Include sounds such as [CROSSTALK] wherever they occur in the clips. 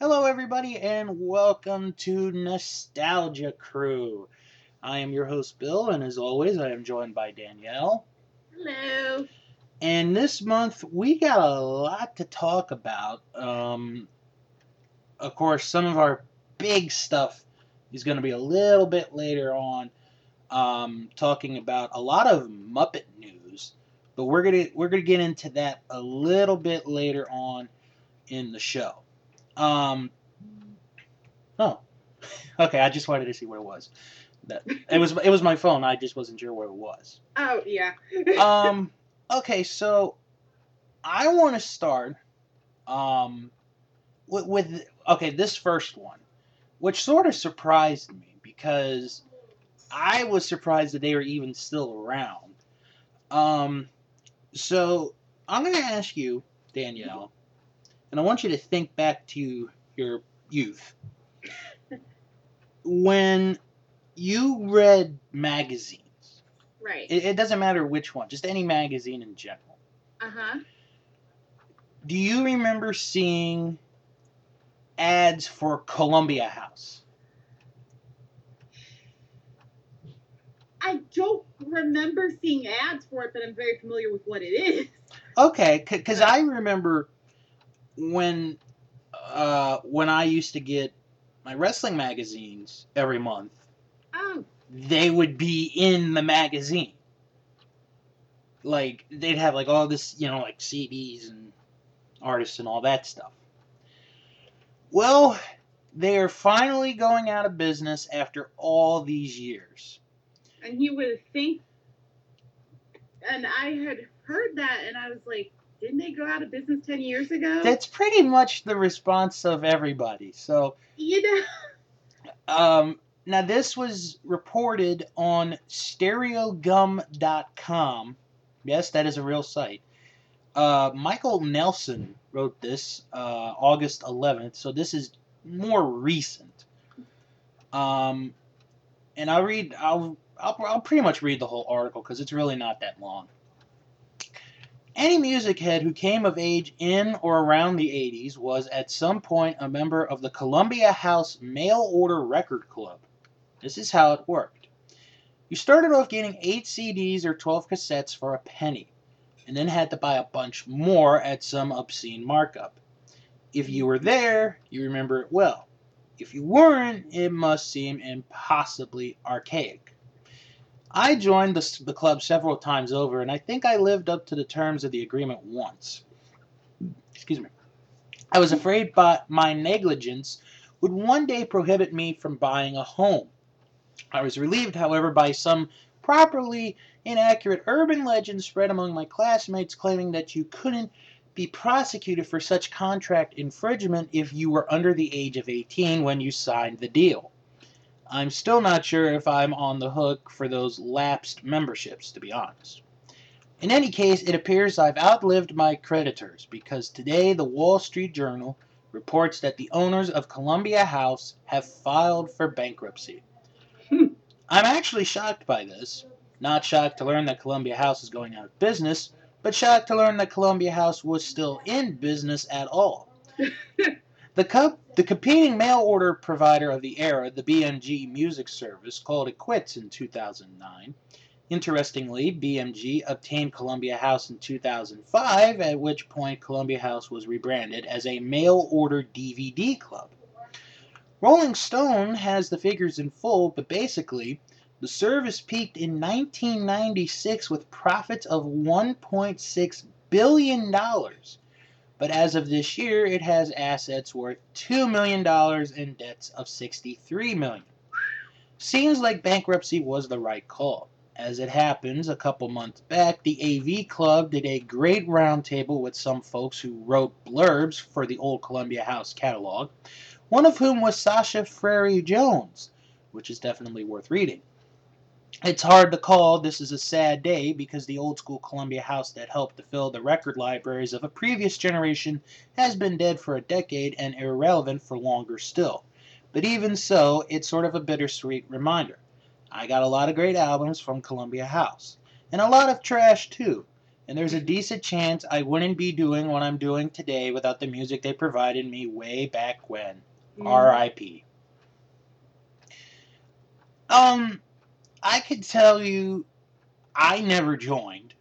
Hello, everybody, and welcome to Nostalgia Crew. I am your host, Bill, and as always, I am joined by Danielle. Hello. And this month, we got a lot to talk about. Um, of course, some of our big stuff is going to be a little bit later on, um, talking about a lot of Muppet news. But we're gonna we're gonna get into that a little bit later on in the show. Um, oh, [LAUGHS] okay. I just wanted to see what it was. That it was it was my phone. I just wasn't sure where it was. Oh yeah. [LAUGHS] Um, okay, so I want to start um with, with okay this first one, which sort of surprised me because I was surprised that they were even still around. Um, so I'm gonna ask you, Danielle, and I want you to think back to your youth. When you read magazines, right. it, it doesn't matter which one, just any magazine in general. Uh huh. Do you remember seeing ads for Columbia House? I don't remember seeing ads for it, but I'm very familiar with what it is. Okay, because I remember when uh, when I used to get my wrestling magazines every month, Oh. they would be in the magazine. Like they'd have like all this, you know, like CDs and artists and all that stuff. Well, they are finally going out of business after all these years. And you would think. And I had heard that, and I was like, didn't they go out of business ten years ago? That's pretty much the response of everybody. So, you know. um, now this was reported on stereogum.com. Yes, that is a real site. Uh, Michael Nelson wrote this uh, August 11th, so this is more recent. Um, and I'll read. I'll, I'll I'll pretty much read the whole article because it's really not that long. Any music head who came of age in or around the 80s was at some point a member of the Columbia House Mail Order Record Club. This is how it worked. You started off getting 8 CDs or 12 cassettes for a penny, and then had to buy a bunch more at some obscene markup. If you were there, you remember it well. If you weren't, it must seem impossibly archaic. I joined the, the club several times over, and I think I lived up to the terms of the agreement once. Excuse me. I was afraid by my negligence would one day prohibit me from buying a home. I was relieved, however, by some properly inaccurate urban legend spread among my classmates claiming that you couldn't be prosecuted for such contract infringement if you were under the age of 18 when you signed the deal. I'm still not sure if I'm on the hook for those lapsed memberships, to be honest. In any case, it appears I've outlived my creditors because today the Wall Street Journal reports that the owners of Columbia House have filed for bankruptcy. Hmm. I'm actually shocked by this. Not shocked to learn that Columbia House is going out of business, but shocked to learn that Columbia House was still in business at all. [LAUGHS] The, co- the competing mail order provider of the era, the BMG Music Service, called it quits in 2009. Interestingly, BMG obtained Columbia House in 2005, at which point Columbia House was rebranded as a mail order DVD club. Rolling Stone has the figures in full, but basically, the service peaked in 1996 with profits of $1.6 billion but as of this year, it has assets worth $2 million and debts of 63 million. Seems like bankruptcy was the right call. As it happens, a couple months back, the AV Club did a great roundtable with some folks who wrote blurbs for the old Columbia House catalog, one of whom was Sasha Frere-Jones, which is definitely worth reading. It's hard to call this is a sad day because the old school Columbia House that helped to fill the record libraries of a previous generation has been dead for a decade and irrelevant for longer still. But even so, it's sort of a bittersweet reminder. I got a lot of great albums from Columbia House, and a lot of trash too. and there's a decent chance I wouldn't be doing what I'm doing today without the music they provided me way back when. Mm. R.I.P. Um, I could tell you, I never joined.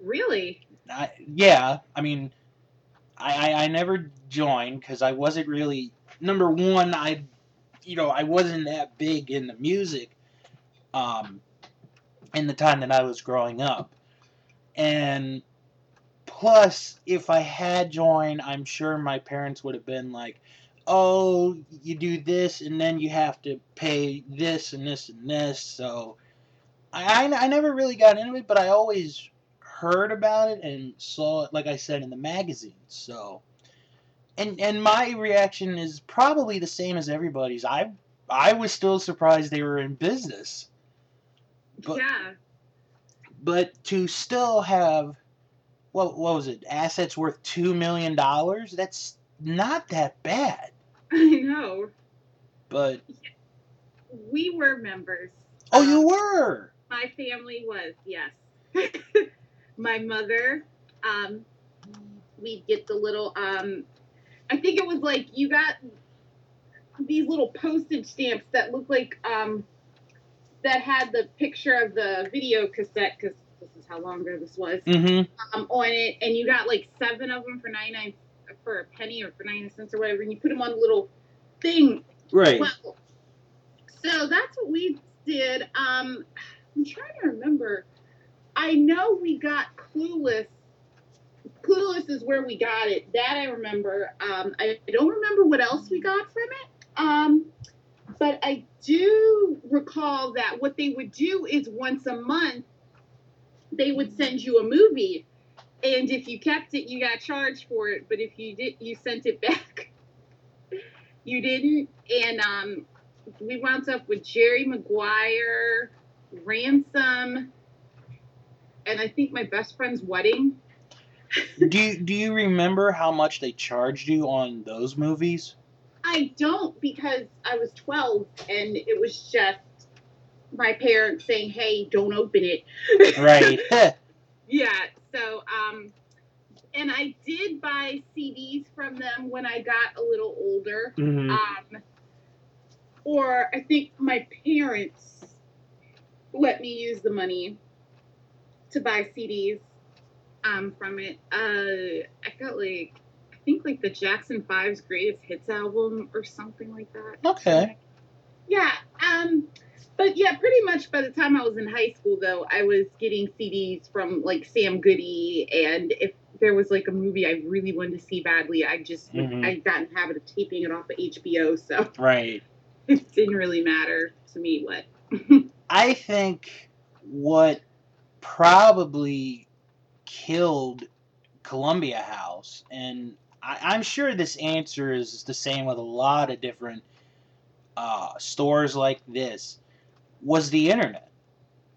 Really? I, yeah, I mean, I I, I never joined because I wasn't really number one. I, you know, I wasn't that big in the music. Um, in the time that I was growing up, and plus, if I had joined, I'm sure my parents would have been like, "Oh, you do this, and then you have to pay this and this and this." So, I I, I never really got into it, but I always heard about it and saw it, like I said, in the magazines. So, and and my reaction is probably the same as everybody's. I I was still surprised they were in business, But- yeah. but to still have what what was it? Assets worth two million dollars? That's not that bad. [LAUGHS] I know. But We were members. oh, you were. My family was, yes. [LAUGHS] my mother, um, we'd get the little, um, I think it was like you got these little postage stamps that looked like, um, that had the picture of the video cassette, because this is how long ago this was, Mm-hmm. um, on it, and you got like seven of them for 99 for a penny or for 99 cents or whatever, and you put them on a little thing Right. well, so that's what we did. Um, I'm trying to remember. I know we got Clueless. Clueless is where we got it. That I remember. Um, I don't remember what else we got from it. Um, but I do recall that what they would do is once a month they would send you a movie, and if you kept it, you got charged for it. But if you did, you sent it [LAUGHS] back. You didn't, and um, we wound up with Jerry Maguire, Ransom, and I think my best friend's wedding. do you, do you remember how much they charged you on those movies? I don't because I was 12 and it was just my parents saying, "Hey, don't open it." Right. [LAUGHS] [LAUGHS] Yeah. So, um, and I did buy CDs from them when I got a little older. hmm Um, or I think my parents let me use the money to buy CDs um, from it. Uh, I got like, I think like the Jackson Five's greatest hits album or something like that. Okay. Yeah. Um, but yeah, pretty much by the time I was in high school, though, I was getting CDs from like Sam Goody, and if there was like a movie I really wanted to see badly, I just Mhm. I got in the habit of taping it off of HBO, so Right. [LAUGHS] it didn't really matter to me what. [LAUGHS] I think what probably killed Columbia House, and I, I'm sure this answer is the same with a lot of different uh, stores like this, was the internet.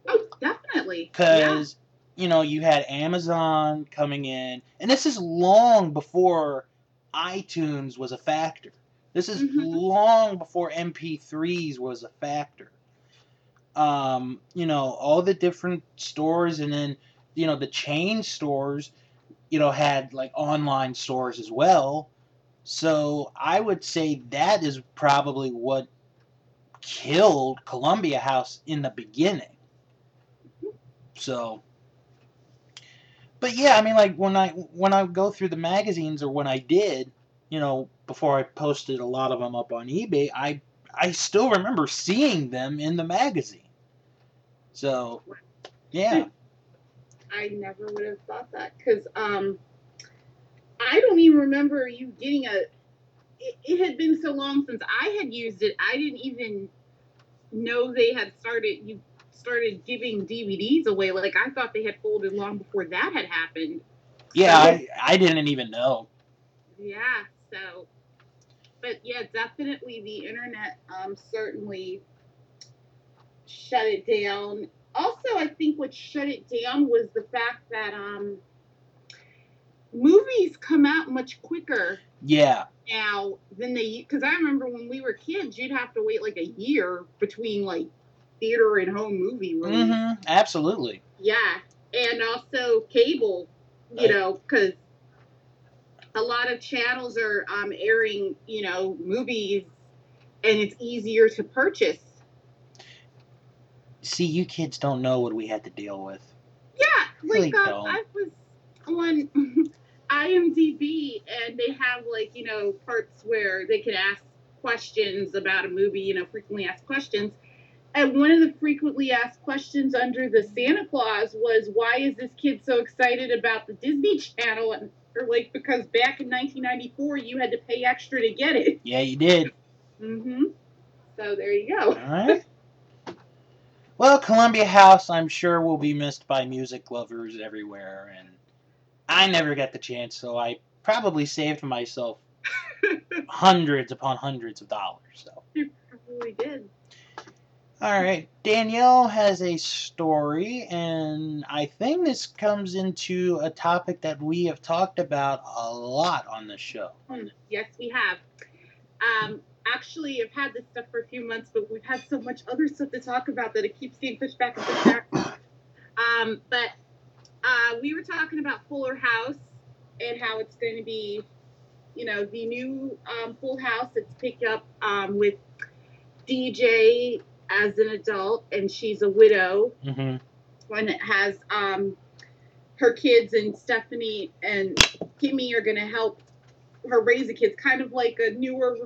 Oh, definitely. Yeah. Because, you know, you had Amazon coming in, and this is long before iTunes was a factor. This is Mhm. long before MP3s was a factor. Um, you know, all the different stores, and then, you know, the chain stores, you know, had like online stores as well. So I would say that is probably what killed Columbia House in the beginning. So, but yeah, I mean, like when I when I go through the magazines or when I did, you know, before I posted a lot of them up on eBay, I I still remember seeing them in the magazine. So, yeah, I never would have thought that because um, I don't even remember you getting a. It, it had been so long since I had used it. I didn't even know they had started. You started giving DVDs away. Like I thought they had folded long before that had happened. yeah, I I didn't even know. Yeah. So, but yeah, definitely the internet um, certainly shut it down. Also, I think what shut it down was the fact that um, movies come out much quicker Yeah, now than they. Because I remember when we were kids, you'd have to wait like a year between like theater and home movie release. hmm absolutely. Yeah, and also cable you Right. know, because a lot of channels are um, airing, you know, movies, and it's easier to purchase. See, you kids don't know what we had to deal with. Yeah, Really like uh, don't. I was on [LAUGHS] IMDb, and they have like you know parts where they can ask questions about a movie, you know, frequently asked questions. And one of the frequently asked questions under the Santa Clause was, "Why is this kid so excited about the Disney Channel?" And or like because back in 1994, you had to pay extra to get it. Yeah, you did. mm-hmm. So there you go. All right. [LAUGHS] Well, Columbia House, I'm sure, will be missed by music lovers everywhere, and I never got the chance, so I probably saved myself [LAUGHS] hundreds upon hundreds of dollars. So, You probably did. all right, Danielle has a story, and I think this comes into a topic that we have talked about a lot on the show. Hmm, Yes, we have. Um, actually, I've had this stuff for a few months, but we've had so much other stuff to talk about that it keeps getting pushed back and pushed back. Um, but uh, we were talking about Fuller House and how it's going to be, you know, the new um, Full House. It's picked up um, with DJ as an adult, and she's a widow hmm one that has um, her kids and Stephanie and Kimmy are going to help her raise the kids, kind of like a newer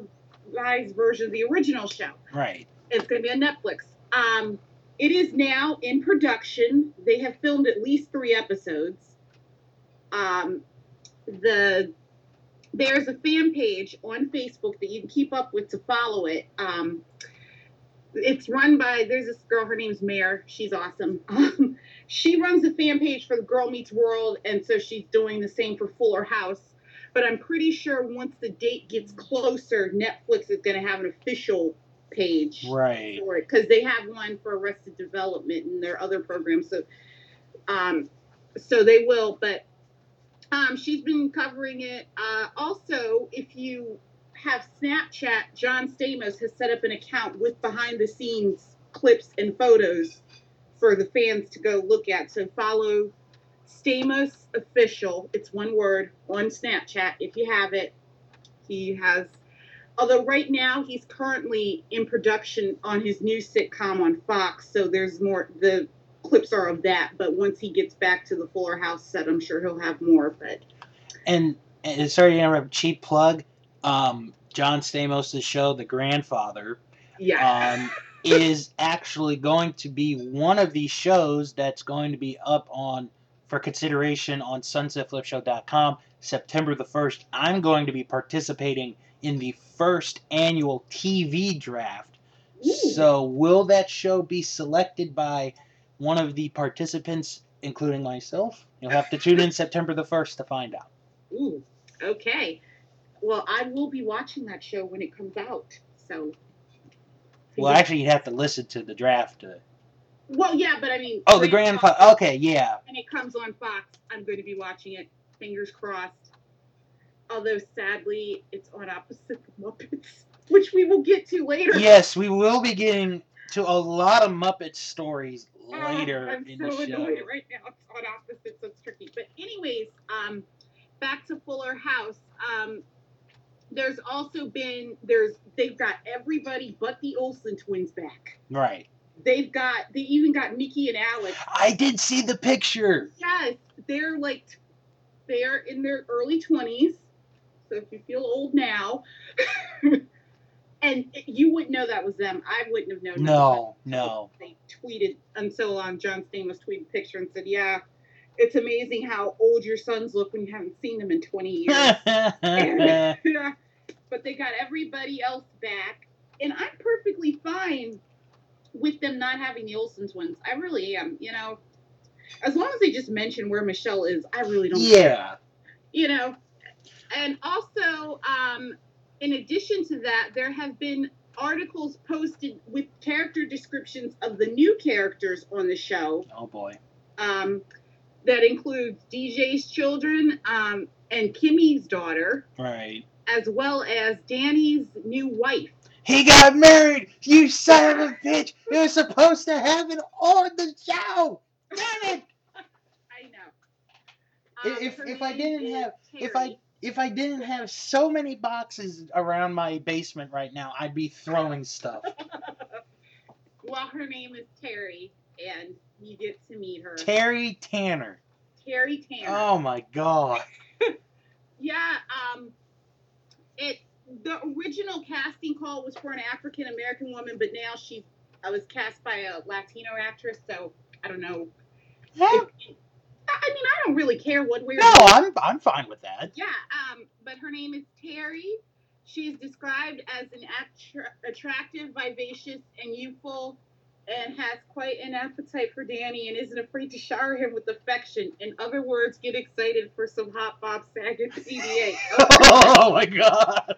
revised version of the original show. Right. It's going to be on Netflix. Um, it is now in production. They have filmed at least three episodes. Um, the there's a fan page on Facebook that you can keep up with to follow it. Um, it's run by there's this girl. Her name's Mare. She's awesome. [LAUGHS] Um, she runs the fan page for the Girl Meets World, and so she's doing the same for Fuller House. But I'm pretty sure once the date gets closer, Netflix is going to have an official page Right. for it because they have one for Arrested Development and their other programs. So, um, so they will. But um, she's been covering it. Uh, also, if you have Snapchat, John Stamos has set up an account with behind the scenes clips and photos for the fans to go look at. So follow Stamos official. It's one word on Snapchat if you have it. He has although right now he's currently in production on his new sitcom on Fox, so there's more the clips are of that, but once he gets back to the Fuller House set, I'm sure he'll have more, but And, and sorry to interrupt, cheap plug. Um, John Stamos' show, The Grandfather, yeah. um, is [LAUGHS] actually going to be one of these shows that's going to be up on for consideration on sunsetflipshow.com September the 1st. I'm going to be participating in the first annual TV draft. Ooh. So, will that show be selected by one of the participants, including myself? You'll have to tune in September the 1st to find out. Ooh, okay. Well, I will be watching that show when it comes out. So Well, actually, you'd have to listen to the draft. To... Well, yeah, but I mean Oh, the grandfather. Okay, yeah. and it comes on Fox, I'm going to be watching it. Fingers crossed. Although sadly, it's on opposite the [LAUGHS] Muppets, which we will get to later. Yes, we will be getting to a lot of Muppet stories Ah, later I'm in so the show. annoyed right now. It's on opposite, so it's tricky. But anyways, um, back to Fuller House. Um, there's also been there's they've got everybody but the Olsen twins back. Right. They've got they even got Nicky and Alex. I did see the picture. Yes, they're like they're in their early twenties. So if you feel old now, [LAUGHS] and you wouldn't know that was them. I wouldn't have known. No, no. They tweeted until um, John Stamos tweeted a picture and said, "Yeah, it's amazing how old your sons look when you haven't seen them in 20 years." And- [LAUGHS] [LAUGHS] but they got everybody else back, and I'm perfectly fine with them not having the Olsen twins. I really am. You know, as long as they just mention where Michelle is, I really don't. yeah. You know, and also, um, in addition to that, there have been articles posted with character descriptions of the new characters on the show. Oh boy. Um, that includes DJ's children um, and Kimmy's daughter, Right. as well as Danny's new wife. He got married. You son of a bitch. It was supposed to happen on the show. Damn it. [LAUGHS] I know. Um, If- if I didn't have- if I if I didn't have so many boxes around my basement right now, I'd be throwing stuff. [LAUGHS] well, her name is Terry, and you get to meet her. Terry Tanner. Terry Tanner. Oh my god. [LAUGHS] Yeah, um, it the original casting call was for an African American woman, but now she I was cast by a Latino actress, so I don't know. I mean, I don't really care what way. No, I'm I'm fine with that. Yeah, um, but her name is Terry. She's described as an attra- attractive, vivacious, and youthful, and has quite an appetite for Danny and isn't afraid to shower him with affection. In other words, get excited for some hot Bob Saget [LAUGHS] CDA. oh my god.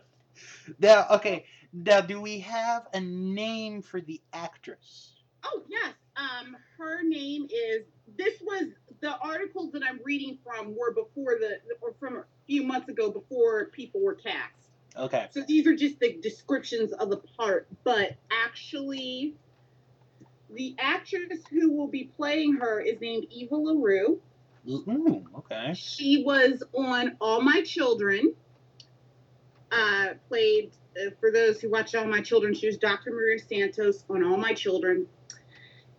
Now, okay. Now, do we have a name for the actress? Oh yes. Um, her name is. This was the articles that I'm reading from were before the or from a few months ago before people were cast. Okay. So these are just the descriptions of the part, but actually, the actress who will be playing her is named Eva LaRue. Ooh, okay. She was on All My Children. Uh, played uh, for those who watch All My Children. She was Dr. Maria Santos on All My Children.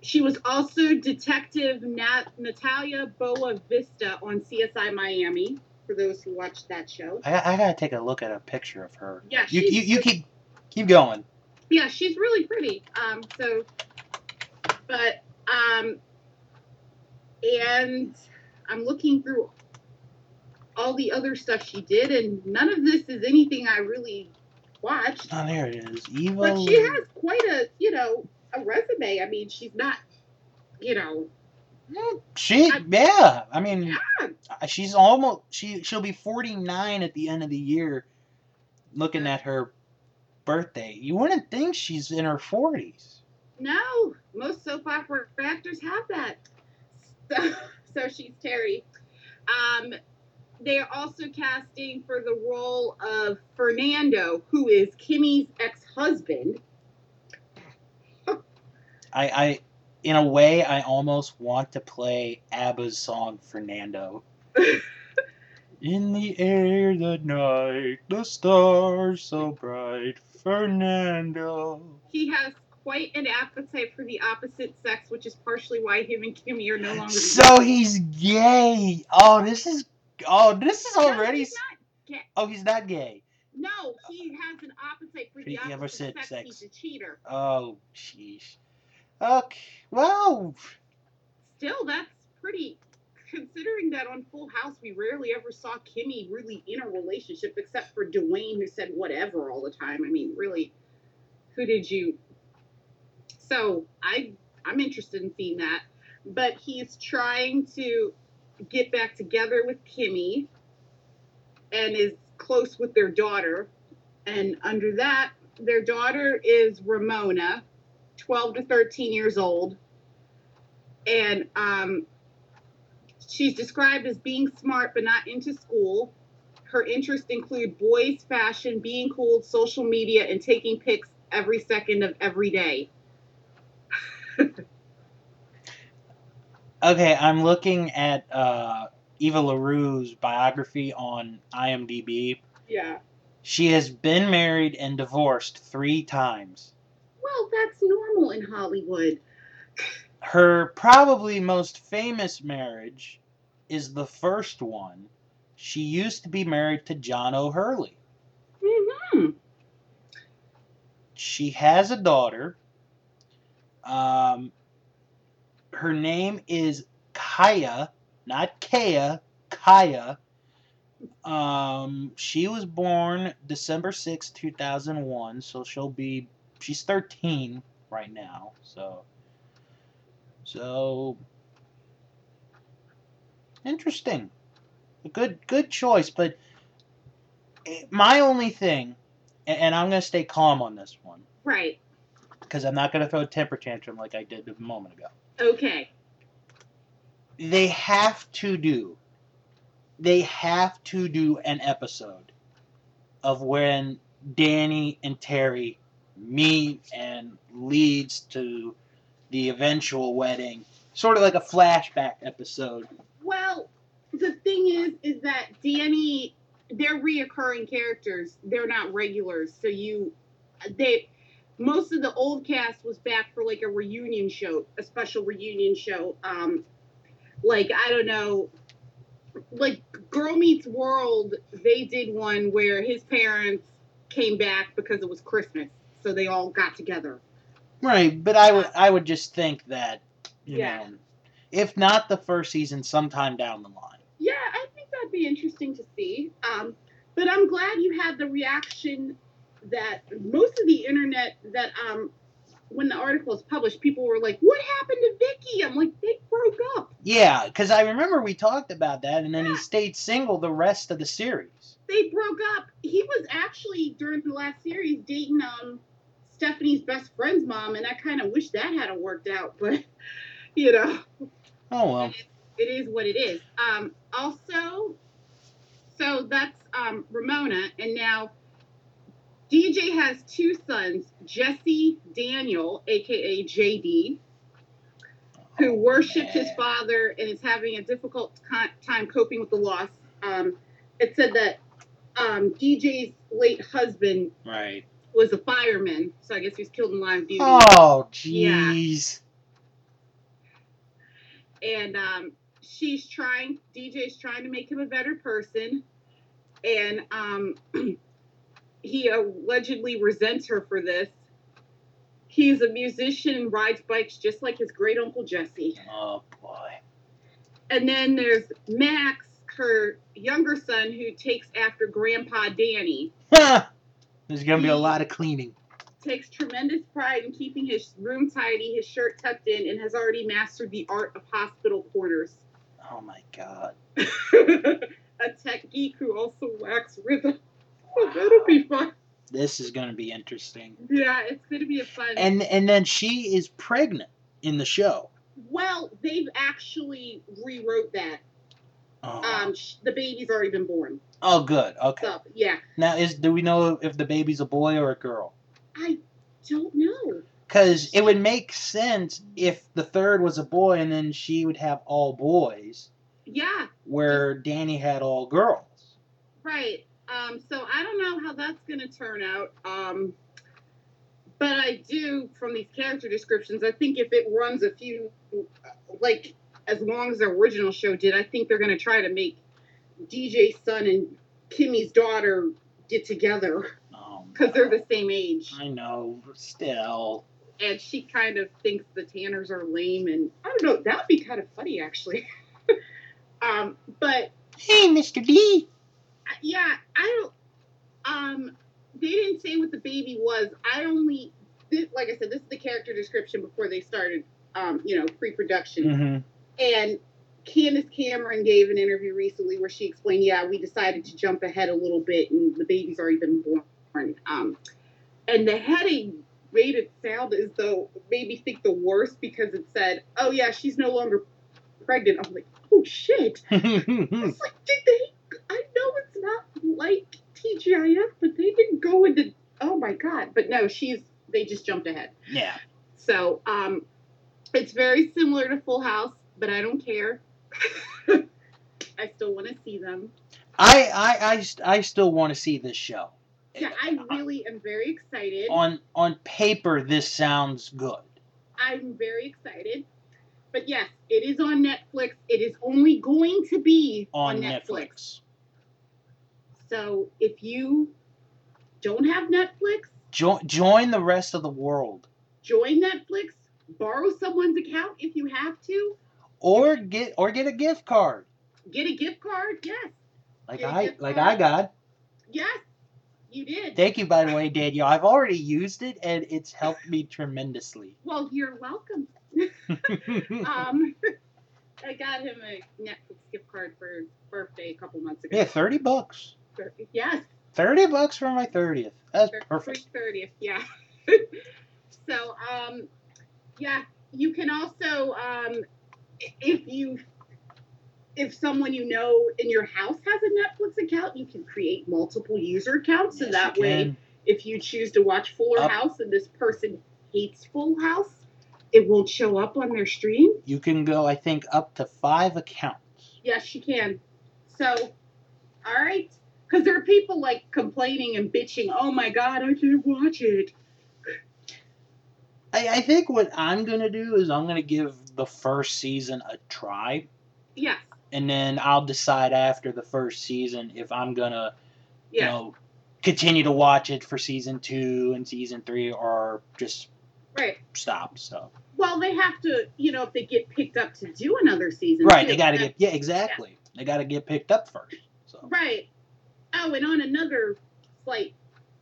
She was also Detective Nat- Natalia Boa Vista on CSI Miami. For those who watched that show, I, I gotta take a look at a picture of her. yeah, You you, you keep keep going. yeah, she's really pretty. Um, so, but um, and I'm looking through all the other stuff she did, and none of this is anything I really watched. Oh, there it is. Eva. But she has quite a, you know, a resume. I mean, she's not, you know, She I- yeah. I mean, yeah, she's almost she she'll be 49 at the end of the year. Looking at her birthday, you wouldn't think she's in her 40s. no, most soap opera actors have that. So, [LAUGHS] so she's Terry. Um, they are also casting for the role of Fernando, who is Kimmy's ex-husband. [LAUGHS] I, I, in a way, I almost want to play ABBA's song Fernando. [LAUGHS] in the air the night, the stars so bright, Fernando. He has quite an appetite for the opposite sex, which is partially why him and Kimmy are no longer. So he's gay. Oh, this is. Oh, this is No, already. he's not gay. Oh, he's not gay. No, he has an appetite for the opposite opposite sex. sex. He's a cheater. Oh, sheesh. Okay. Well, Still, that's pretty. Considering that on Full House, we rarely ever saw Kimmy really in a relationship, except for Dwayne, who said whatever all the time. I mean, really, who did you? So I, I'm interested in seeing that. But he's trying to get back together with Kimmy, and is close with their daughter. And under that, their daughter is Ramona, 12 to 13 years old. And um, she's described as being smart but not into school. Her interests include boys, fashion, being cool, social media, and taking pics every second of every day. [LAUGHS] okay, I'm looking at uh, Eva LaRue's biography on IMDb. Yeah. She has been married and divorced three times. Well, that's normal in Hollywood. Her probably most famous marriage is the first one. She used to be married to John O'Hurley. hmm She has a daughter. Um, her name is Kaya, not Kaya, Kaya. Um, she was born December sixth, two 2001, so she'll be, she's 13 right now, so. So. Interesting. A good, good choice, but my only thing, and, and I'm going to stay calm on this one Right. because I'm not going to throw a temper tantrum like I did a moment ago. Okay. They have to do, they have to do an episode of when Danny and Terry meet and leads to the eventual wedding, sort of like a flashback episode. Well, the thing is, is that Danny, they're reoccurring characters. They're not regulars. So you, they, most of the old cast was back for like a reunion show, a special reunion show. Um, like I don't know, like Girl Meets World. They did one where his parents came back because it was Christmas, so they all got together. Right, but I would I would just think that you Yeah. know, if not the first season, sometime down the line. Yeah, I think that'd be interesting to see. Um, but I'm glad you had the reaction that most of the internet that um, when the article was published, people were like, "What happened to Vicky?" I'm like, "They broke up. Yeah, because I remember we talked about that, and then he stayed single the rest of the series. They broke up." He was actually during the last series dating um Stephanie's best friend's mom, and I kind of wish that hadn't worked out. [LAUGHS] But you know, Oh well. it is what it is. Um, also, so that's um, Ramona, and now DJ has two sons, Jesse Daniel, aka JD, who worshipped his father and is having a difficult time coping with the loss. Um, it said that um, DJ's late husband Right. was a fireman, so I guess he was killed in line of duty. Oh Yeah. jeez. and um, she's trying dj's trying to make him a better person and um, [CLEARS THROAT] he allegedly resents her for this he's a musician and rides bikes just like his great uncle jesse Oh boy. and then there's max her younger son who takes after grandpa danny There's gonna be a lot of cleaning. takes tremendous pride in keeping his room tidy his shirt tucked in and has already mastered the art of hospital quarters Oh my god. [LAUGHS] a tech geek who also whacks rhythm. [LAUGHS] That'll be fun. This is gonna be interesting. Yeah, it's gonna be a fun. And and then she is pregnant in the show. well, they've actually rewrote that. Oh, Um, sh- the baby's already been born. oh good. Okay. So yeah, Now is do we know if the baby's a boy or a girl? I don't know. Because it would make sense if the third was a boy and then she would have all boys, Yeah, where Danny had all girls. right. Um, so I don't know how that's gonna turn out. Um, but I do from these character descriptions. I think if it runs a few, like as long as the original show did, I think they're gonna try to make DJ's son and Kimmy's daughter get together Oh, because they're the same age. I know, still. and she kind of thinks the Tanners are lame, and I don't know. That would be kind of funny, actually. [LAUGHS] um, but Hey, Mr. D. yeah, I don't. Um, they didn't say what the baby was. I only, this, like I said, this is the character description before they started. Um, you know, pre-production, Mm-hmm. and Candace Cameron gave an interview recently where she explained, yeah, we decided to jump ahead a little bit, and the baby's already been born. Um, and the heading made it sound as though made me think the worst because it said, "Oh yeah, she's no longer pregnant." I'm like, "Oh shit!" [LAUGHS] It's like, did they? I know it's not like TGIF, but they didn't go into. Oh my god! But no, she's. They just jumped ahead. yeah. So, um, it's very similar to Full House, but I don't care. [LAUGHS] I still want to see them. I, I, I, st- I still want to see this show. Yeah, I really am very excited. On on paper, this sounds good. I'm very excited. But yes, it is on Netflix. It is only going to be On, on, Netflix. Netflix. So if you don't have Netflix, Jo- join the rest of the world, join Netflix. Borrow someone's account if you have to. or get or get a gift card Get a gift card. Yes, like I like. I got. yes, you did. Thank you, by the way, Daniel. I've already used it, and it's helped me tremendously. Well, you're welcome. [LAUGHS] Um, I got him a Netflix gift card for his birthday a couple months ago. yeah, thirty bucks. Yes, Thirty bucks for my thirtieth. That's perfect. Thirtieth, yeah. [LAUGHS] so, um, yeah, you can also, um, if you, if someone you know in your house has a Netflix account, you can create multiple user accounts, so Yes, that way, if you choose to watch Fuller Up. House and this person hates Full House, it won't show up on their stream. you can go. I think up to five accounts. Yes, you can. So, all right. Because there are people like complaining and bitching. Oh my god, I can't watch it. I, I think what I'm gonna do is I'm gonna give the first season a try, Yes. and then I'll decide after the first season if I'm gonna, you Yeah. know, continue to watch it for season two and season three, or just Right. stop. So Well, they have to, you know, if they get picked up to do another season. right, too. they got to get yeah, exactly. They got to get picked up first. So Right. Oh, and on another slight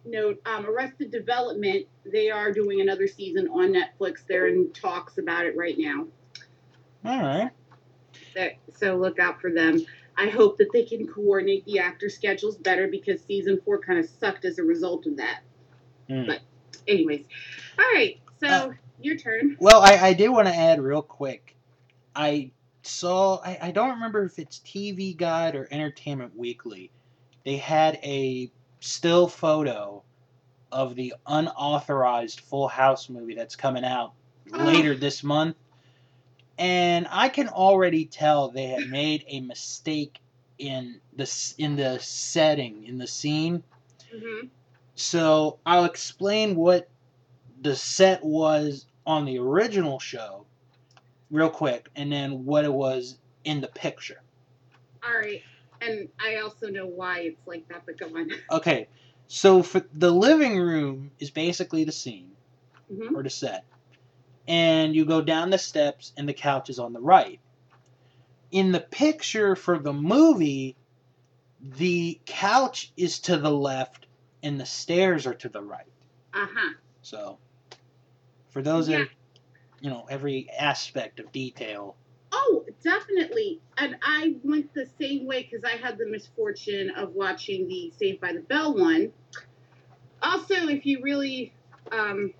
note, um, Arrested Development, they are doing another season on Netflix. They're in talks about it right now. all right. That, so look out for them. I hope that they can coordinate the actor schedules better because season four kind of sucked as a result of that. Hmm. But, anyways, all right. So Uh, your turn. Well, I, I did want to add real quick. I saw, I, I don't remember if it's TV Guide or Entertainment Weekly. They had a still photo of the unauthorized Full House movie that's coming out Oh. later this month. And I can already tell they had made a mistake in the in the setting in the scene. hmm So I'll explain what the set was on the original show real quick and then what it was in the picture. All right. And I also know why it's like that, but go on. [LAUGHS] Okay, so for the living room is basically the scene hmm or the set. And you go down the steps and the couch is on the right. In the picture for the movie, the couch is to the left and the stairs are to the right. Uh huh. So, for those Yeah. that, you know, every aspect of detail. Oh, definitely. And I went the same way because I had the misfortune of watching the Saved by the Bell one. Also, if you really, um,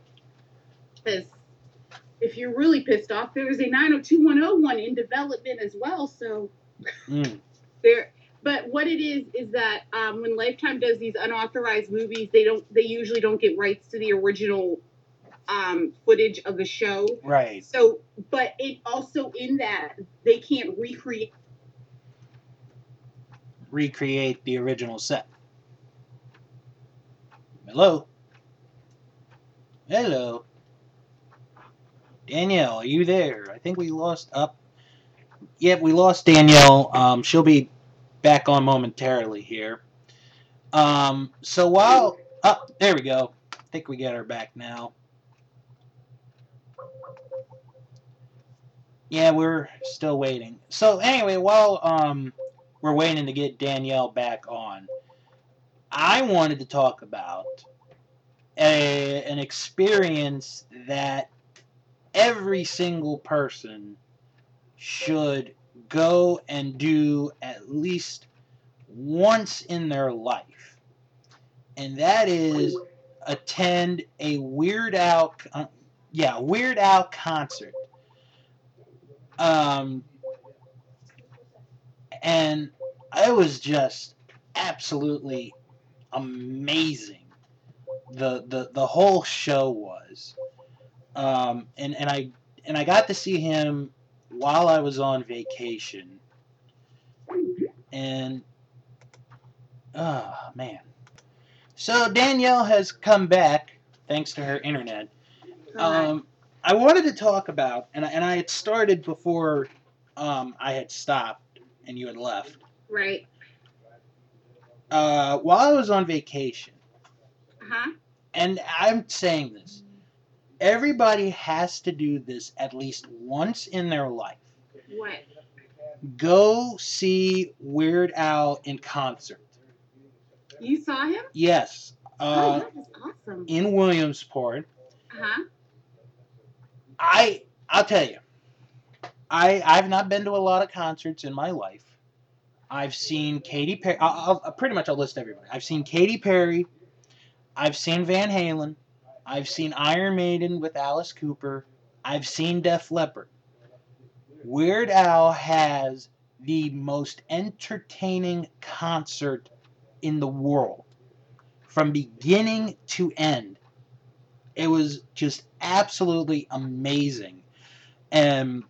is, if you're really pissed off, there was a 90210 one in development as well. So Mm, [LAUGHS] there, but what it is is that um, when Lifetime does these unauthorized movies, they don't, they usually don't get rights to the original um, footage of the show. right. So, but it also in that they can't recreate. Recreate the original set. Hello. Hello. Danielle, are you there? I think we lost up. Yep, we lost Danielle. Um, she'll be back on momentarily here. Um, so while up, oh, there we go. I think we got her back now. Yeah, we're still waiting. So anyway, while um we're waiting to get Danielle back on, I wanted to talk about a, an experience that every single person should go and do at least once in their life. And that is attend a Weird Al uh, yeah, Weird Al concert. Um and it was just absolutely amazing. The the the whole show was, um, and and I and I got to see him while I was on vacation, and oh man. So Danielle has come back thanks to her internet. Um, I wanted to talk about, and I, and I had started before um, I had stopped and you had left. right. Uh, while I was on vacation, Uh huh. and I'm saying this, everybody has to do this at least once in their life. What? Go see Weird Al in concert. You saw him? Yes, oh, uh, that was awesome. in Williamsport. Uh huh. I I'll tell you, I I've not been to a lot of concerts in my life. I've seen Katy Perry. I'll, I'll pretty much I'll list everybody. I've seen Katy Perry. I've seen Van Halen. I've seen Iron Maiden with Alice Cooper. I've seen Def Leppard. Weird Al has the most entertaining concert in the world, from beginning to end. It was just absolutely amazing. And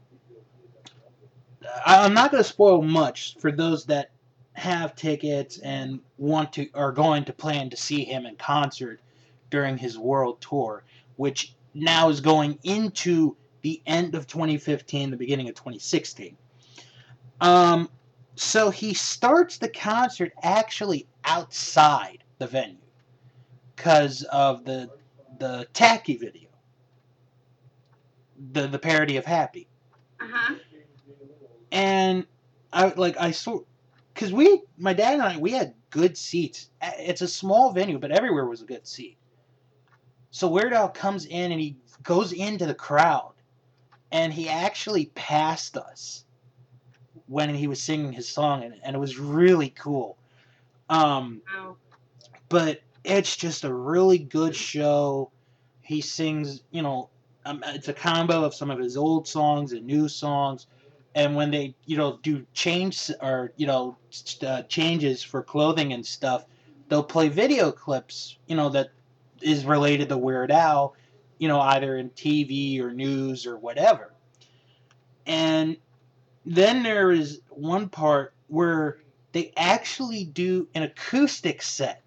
I'm not going to spoil much for those that have tickets and want to are going to plan to see him in concert during his world tour, which now is going into the end of 2015, the beginning of 2016. Um, so he starts the concert actually outside the venue because of the the tacky video, the the parody of Happy Uh huh. and I like I saw because we my dad and I we had good seats. It's a small venue, but everywhere was a good seat. So Weird Al comes in and he goes into the crowd, and he actually passed us when he was singing his song, and, and it was really cool. Um, Wow. but it's just a really good show. He sings, you know, um, it's a combo of some of his old songs and new songs. And when they, you know, do change or you know uh, changes for clothing and stuff, they'll play video clips, you know, that is related to Weird Al, you know, either in TV or news or whatever. And then there is one part where they actually do an acoustic set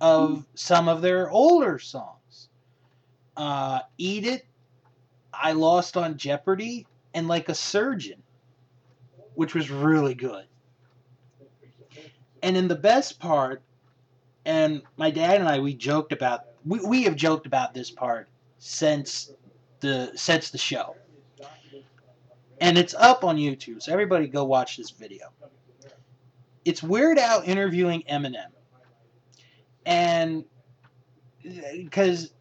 of some of their older songs. Uh, Eat It, I Lost on Jeopardy, and Like a Surgeon, which was really good. And in the best part, and my dad and I, we joked about, we, we have joked about this part since the since the show. And it's up on YouTube, so everybody go watch this video. It's Weird Al interviewing Eminem and because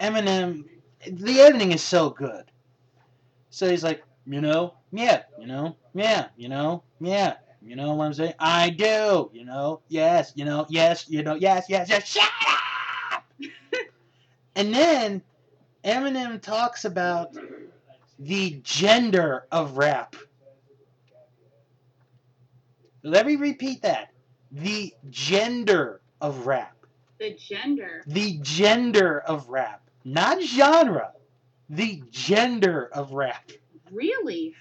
Eminem, the editing is so good. So he's like, you know, yeah, you know, yeah, you know, yeah, you know what I'm saying? I do, you know, yes, you know, yes, you know, yes, yes, yes, shut up! [LAUGHS] and then Eminem talks about the gender of rap. Let me repeat that. The gender of rap The gender. the gender of rap, not genre, the gender of rap. Really?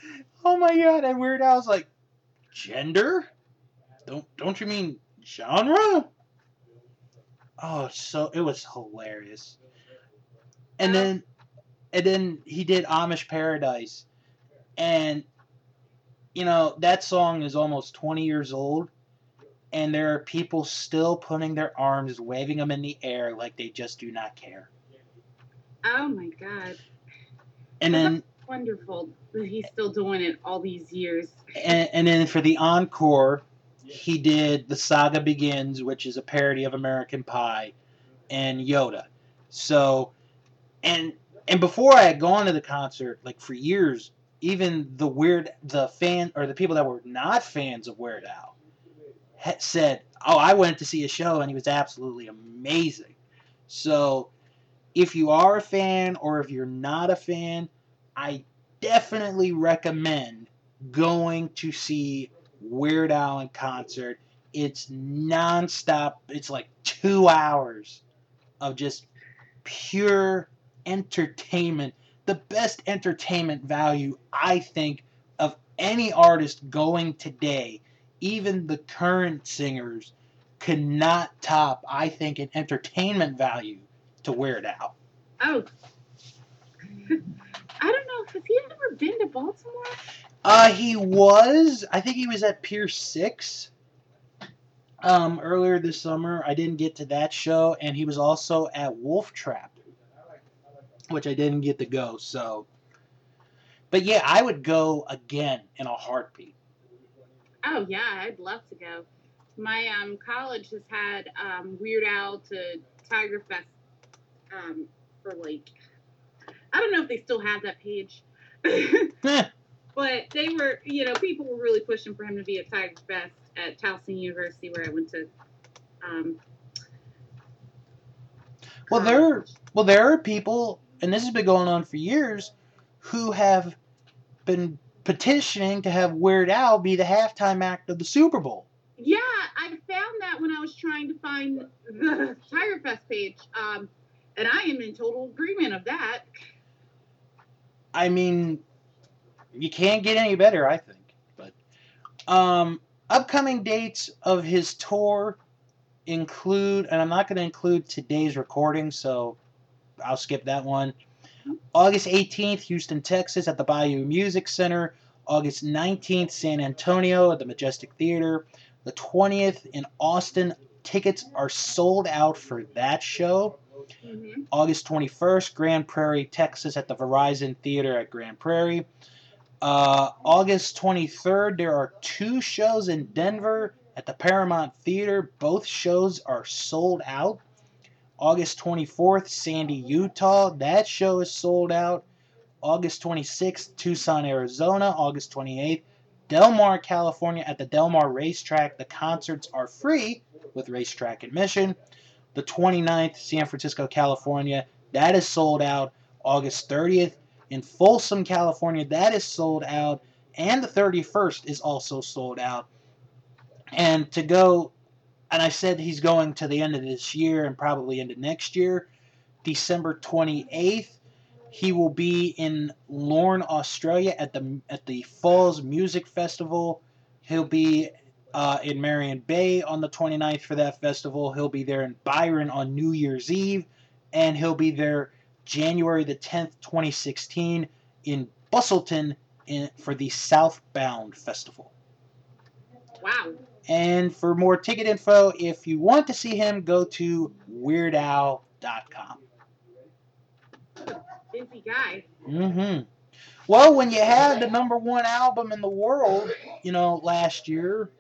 Oh my god! And Weird Al's like, gender? Don't don't you mean genre? Oh, so it was hilarious. And then, and then he did Amish Paradise, and you know that song is almost twenty years old, and there are people still putting their arms, waving them in the air like they just do not care. Oh my god. And then Wonderful that he's still doing it all these years. and, and then for the encore, he did The Saga Begins, which is a parody of American Pie, and Yoda. So, and and before I had gone to the concert, like for years, even the weird the fan or the people that were not fans of Weird Al said, "Oh, I went to see a show and he was absolutely amazing." So, if you are a fan or if you're not a fan, I definitely recommend going to see Weird Al in concert. It's nonstop. It's like two hours of just pure entertainment. The best entertainment value, I think, of any artist going today, even the current singers, could not top, I think, an entertainment value to Weird Al. Oh. [LAUGHS] I don't know. Has he ever been to Baltimore? Uh, he was. I think he was at Pier Six. Um, earlier this summer, I didn't get to that show, and he was also at Wolf Trap, which I didn't get to go. So, but yeah, I would go again in a heartbeat. Oh yeah, I'd love to go. My um, college has had um, Weird Al to Tiger Fest um, for like I don't know if they still have that page, [LAUGHS] but they were you know people were really pushing for him to be at Tiger Fest at Towson University where I went to. Um, Well, there, well, there are people, and this has been going on for years, who have been petitioning to have Weird Al be the halftime act of the Super Bowl. Yeah, I found that when I was trying to find the [LAUGHS] Tiger Fest page, um, and I am in total agreement of that. I mean, you can't get any better, I think. Um, upcoming dates of his tour include, and I'm not going to include today's recording, so I'll skip that one. August 18th, Houston, Texas, at the Bayou Music Center. August 19th, San Antonio at the Majestic Theater. The 20th in Austin. Tickets are sold out for that show. Mhm. August 21st, Grand Prairie, Texas, at the Verizon Theater at Grand Prairie. Uh, August 23rd, there are two shows in Denver at the Paramount Theater. Both shows are sold out. August 24th, Sandy, Utah. That show is sold out. August 26th, Tucson, Arizona. August 28th, Del Mar, California, at the Del Mar Racetrack. The concerts are free with racetrack admission. The 29th, San Francisco, California. That is sold out. August 30th, in Folsom, California. That is sold out. And the 31st is also sold out. And to go, and I said he's going to the end of this year and probably into next year. December 28th, he will be in Lorne, Australia at the at the Falls Music Festival. He'll be uh, in Marion Bay on the 29th for that festival. He'll be there in Byron on New Year's Eve, and he'll be there January the 10th, 2016, in Busselton in, for the Southbound Festival. Wow. And for more ticket info, if you want to see him, go to WeirdAl.com. Busy guy. Mm-hmm. Well, when you had the number one album in the world, you know, last year,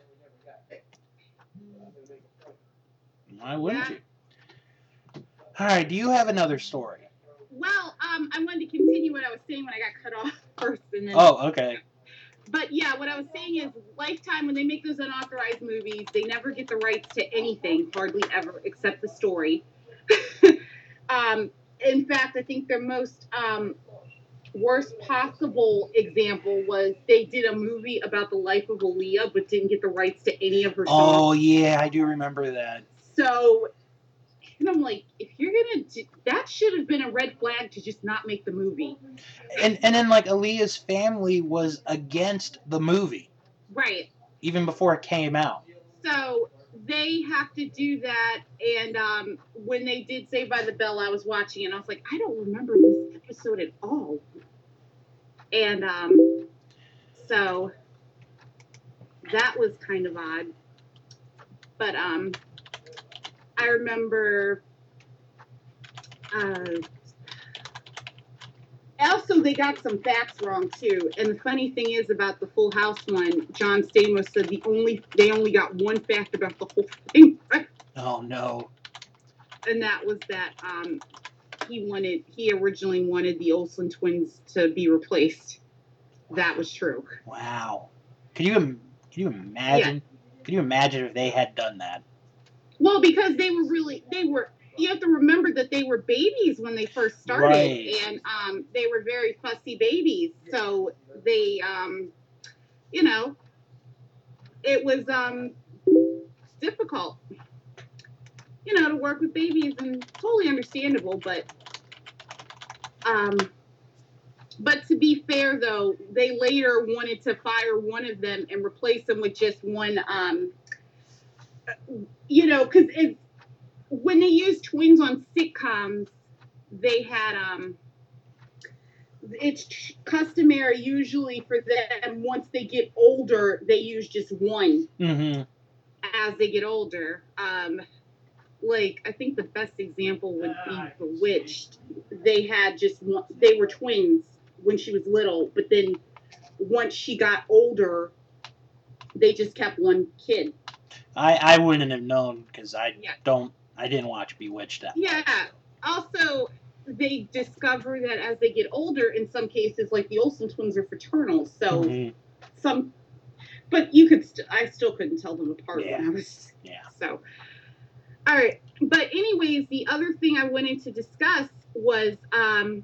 why wouldn't Yeah. you? All right. Do you have another story? Well, um, I wanted to continue what I was saying when I got cut off [LAUGHS] first, and then. Oh, okay. But yeah, what I was saying is, Lifetime when they make those unauthorized movies, they never get the rights to anything, hardly ever, except the story. [LAUGHS] um, in fact, I think their most um, worst possible example was they did a movie about the life of Aaliyah, but didn't get the rights to any of her songs. Oh, yeah, I do remember that. So, and I'm like, if you're gonna, do, that should have been a red flag to just not make the movie, And and then like Aaliyah's family was against the movie right? even before it came out. So they have to do that. And um, when they did Saved by the Bell, I was watching and I was like, I don't remember this episode at all. And um, so that was kind of odd. But um, I remember. Uh, also, they got some facts wrong too. And the funny thing is about the Full House one, John Stamos said the only they only got one fact about the whole thing, Oh no. and that was that um, he wanted he originally wanted the Olsen twins to be replaced. That was true. Wow. Could you can you imagine? Could you imagine if they had done that? Well, because they were really they were. You have to remember that they were babies when they first started, Right. and um, they were very fussy babies. So they, um, you know, it was um, difficult, you know, to work with babies, and totally understandable. But, um, but to be fair, though, they later wanted to fire one of them and replace them with just one. Um, you know, because it's when they use twins on sitcoms, they had um. It's customary usually for them once they get older, they use just one Mm-hmm. as they get older. Um, like I think the best example would be Bewitched. They had just one, they were twins when she was little, but then once she got older, they just kept one kid. I I wouldn't have known because I Yeah. don't I didn't watch Bewitched. That Yeah. Also, they discover that as they get older, in some cases, like the Olsen twins are fraternal. So Mhm. some, but you could, st- I still couldn't tell them apart when I Yeah. was. [LAUGHS] Yeah. So, all right. But anyways, the other thing I wanted to discuss was um,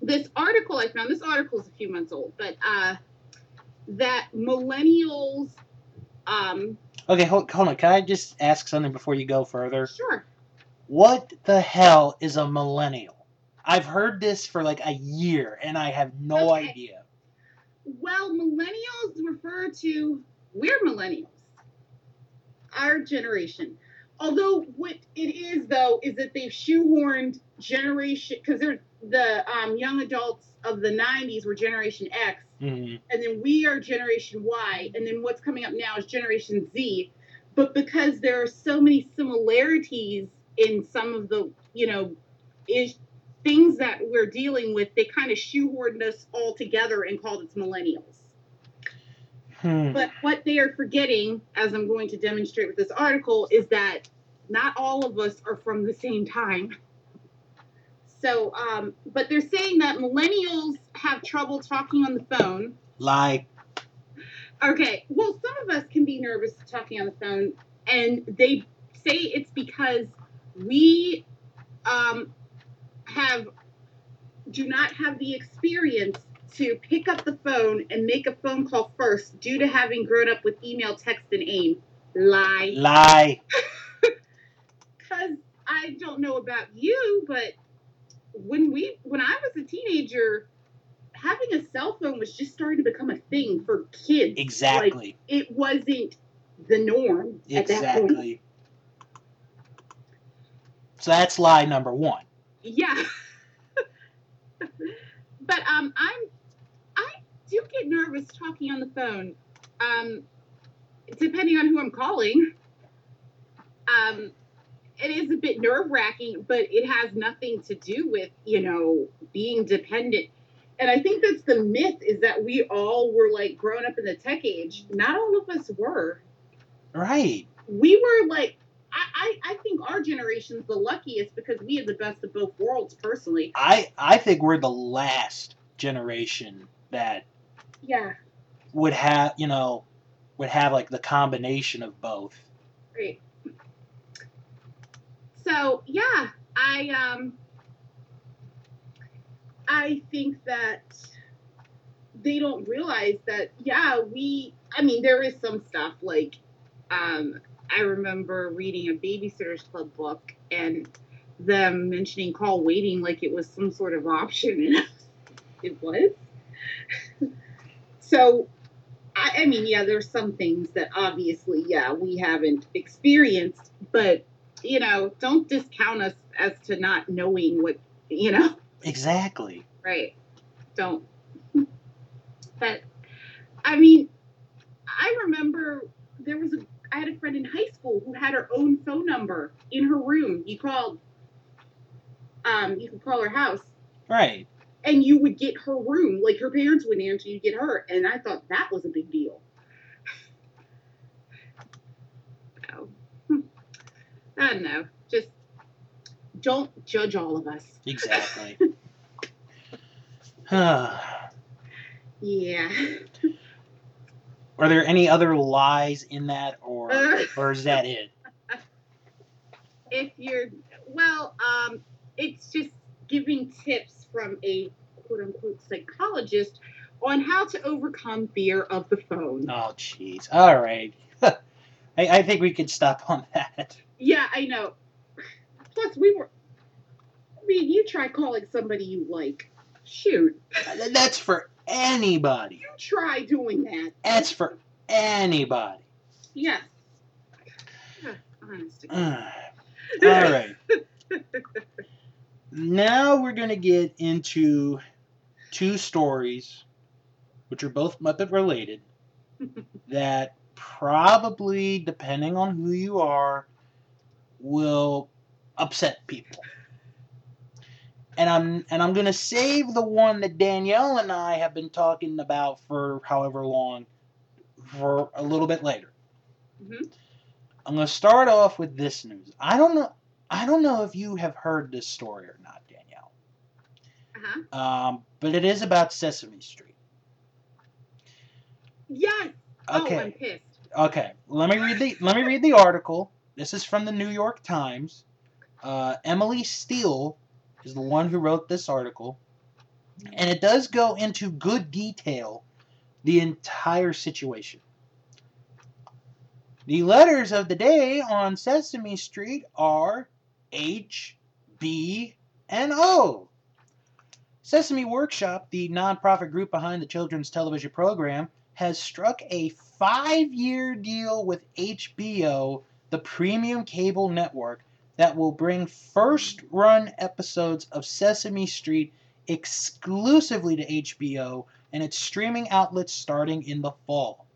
this article I found. This article is a few months old, but uh, that millennials. Um, Okay, hold, hold on. Can I just ask something before you go further? sure. What the hell is a millennial? I've heard this for like a year and I have no Okay. idea. Well, millennials refer to we're millennials. Our generation. Although what it is though is that they've shoehorned generation because they're the um, young adults of the 90s were Generation X, Mhm. and then we are Generation Y, and then what's coming up now is Generation Z. But because there are so many similarities in some of the, you know, is things that we're dealing with, they kind of shoehorned us all together and called us millennials. Hmm. But what they are forgetting, as I'm going to demonstrate with this article, is that not all of us are from the same time. So, um, but they're saying that millennials have trouble talking on the phone. Lie. Okay, well, some of us can be nervous talking on the phone, and they say it's because we um, have do not have the experience to pick up the phone and make a phone call first due to having grown up with email, text, and AIM. Lie. Lie. [LAUGHS] Because I don't know about you, but when we when I was a teenager, having a cell phone was just starting to become a thing for kids. Like, Exactly. it wasn't the norm at that point. exactly. So that's lie number one. Yeah. [LAUGHS] but um I'm I do get nervous talking on the phone. Um depending on who I'm calling. Um it is a bit nerve wracking, but it has nothing to do with, you know, being dependent. And I think that's the myth is that we all were like grown up in the tech age. Not all of us were. Right. we were like I, I, I think our generation's the luckiest because we have the best of both worlds personally. I I think we're the last generation that Yeah, would have you know would have like the combination of both. great. So yeah, I um I think that they don't realize that yeah, we I mean there is some stuff like um I remember reading a babysitter's club book and them mentioning call waiting like it was some sort of option and [LAUGHS] it was. [LAUGHS] so I, I mean yeah, there's some things that obviously yeah we haven't experienced, but you know don't discount us as to not knowing what you know? Exactly. right. Don't. But i mean i remember there was a i had a friend in high school who had her own phone number in her room. You called um you could call her house. Right. and you would get her room. Like her parents wouldn't answer. You'd get her. And i thought that was a big deal so, hmm. I don't know just don't judge all of us Exactly. [LAUGHS] [SIGHS] Yeah. Are there any other lies in that, or Uh. [LAUGHS] or is that it? if you're well um it's just giving tips from a quote unquote psychologist on how to overcome fear of the phone Oh, jeez. All right. [LAUGHS] I, I think we could stop on [LAUGHS] that. yeah i know plus we were i mean you try calling somebody you like shoot That's for anybody. you try doing that That's for anybody. yes honest to [SIGHS] All right. [LAUGHS] Now we're going to get into two stories, which are both Muppet related, [LAUGHS] that probably, depending on who you are, will upset people. And I'm and I'm gonna save the one that Danielle and I have been talking about for however long for a little bit later. Mhm. I'm gonna start off with this news. I don't know I don't know if you have heard this story or not, Danielle. uh-huh Um, but it is about Sesame Street. yes oh i'm Okay. pissed Okay. Let me read the let me read the article. This is from the New York Times. Uh, Emily Steel is the one who wrote this article, and it does go into good detail the entire situation. The letters of the day on Sesame Street are H, B, and O. Sesame Workshop, the nonprofit group behind the children's television program, has struck a five year deal with HBO, the premium cable network, that will bring first run episodes of Sesame Street exclusively to HBO and its streaming outlets starting in the fall.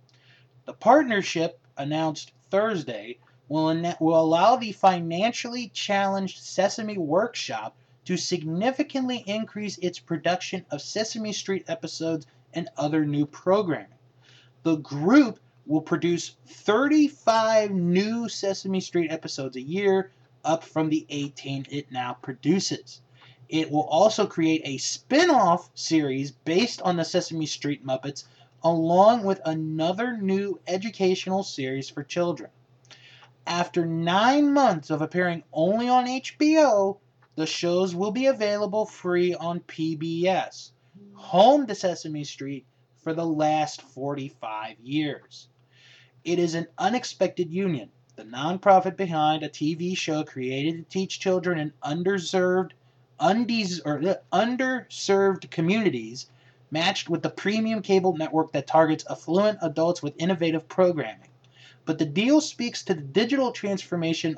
The partnership, announced Thursday, will, will allow the financially challenged Sesame Workshop to significantly increase its production of Sesame Street episodes and other new programming. The group will produce 35 new Sesame Street episodes a year, up from the 18 it now produces. It will also create a spin off series based on the Sesame Street Muppets, along with another new educational series for children. After nine months of appearing only on HBO, the shows will be available free on PBS, home to Sesame Street for the last 45 years. It is an unexpected union, the nonprofit behind a TV show created to teach children in underserved undes- or, uh, underserved communities matched with the premium cable network that targets affluent adults with innovative programming. But the deal speaks to the digital transformation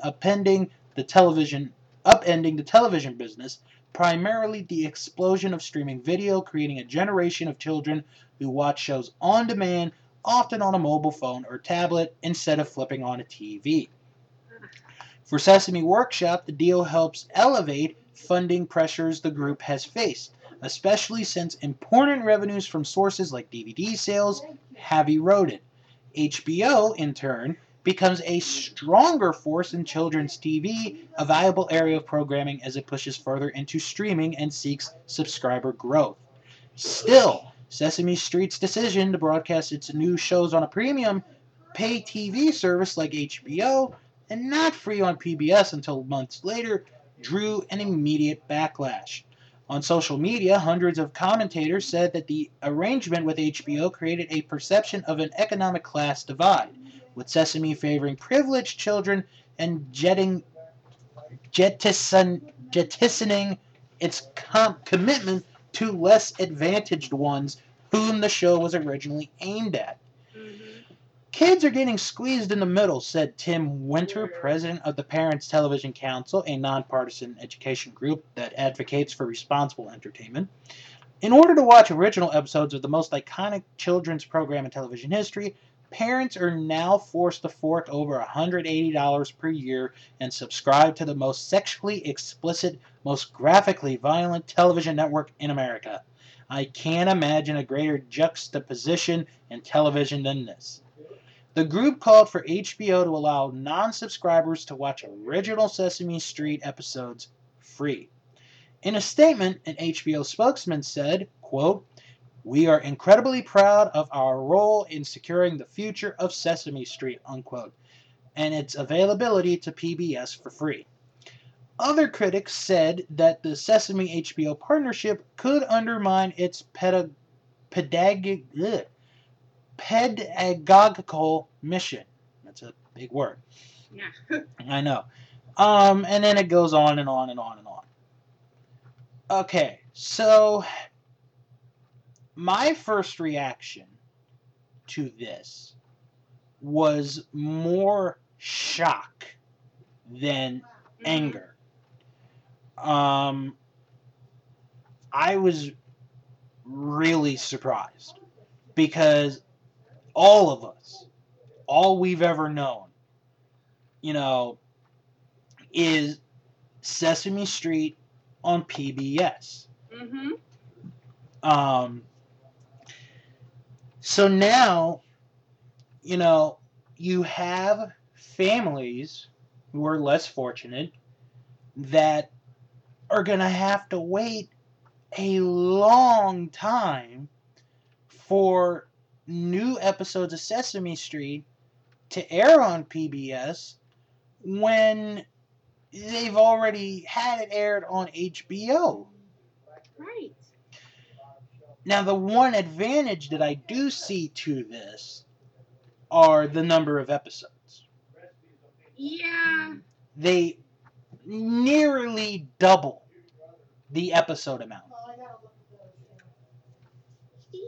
the television upending the television business, primarily the explosion of streaming video, creating a generation of children who watch shows on demand, often on a mobile phone or tablet, instead of flipping on a TV. For Sesame Workshop, the deal helps elevate funding pressures the group has faced, especially since important revenues from sources like DVD sales have eroded. HBO, in turn, becomes a stronger force in children's TV, a viable area of programming as it pushes further into streaming and seeks subscriber growth. Still, Sesame Street's decision to broadcast its new shows on a premium pay TV service like HBO and not free on PBS until months later drew an immediate backlash. On social media, hundreds of commentators said that the arrangement with HBO created a perception of an economic class divide, with Sesame favoring privileged children and jetting, jettison, jettisoning its com- commitment to less advantaged ones whom the show was originally aimed at. Mm-hmm. Kids are getting squeezed in the middle, said Tim Winter, president of the Parents Television Council, a nonpartisan education group that advocates for responsible entertainment. In order to watch original episodes of the most iconic children's program in television history, parents are now forced to fork over $180 per year and subscribe to the most sexually explicit, most graphically violent television network in America. I can't imagine a greater juxtaposition in television than this. The group called for HBO to allow non subscribers to watch original Sesame Street episodes free. In a statement, an HBO spokesman said, quote, We are incredibly proud of our role in securing the future of Sesame Street, unquote, and its availability to PBS for free. Other critics said that the Sesame HBO partnership could undermine its pedag- pedagogic, pedagogical mission. That's a big word. Yeah. [LAUGHS] I know. Um, and then it goes on and on and on and on. Okay, so my first reaction to this was more shock than anger. Um, I was really surprised because all of us, all we've ever known, you know, is Sesame Street on PBS. Mm-hmm. Um, so now, you know, you have families who are less fortunate that are going to have to wait a long time for new episodes of Sesame Street to air on PBS when they've already had it aired on HBO. Right. Now, the one advantage that I do see to this are the number of episodes. Yeah. They nearly double the episode amount. Yeah.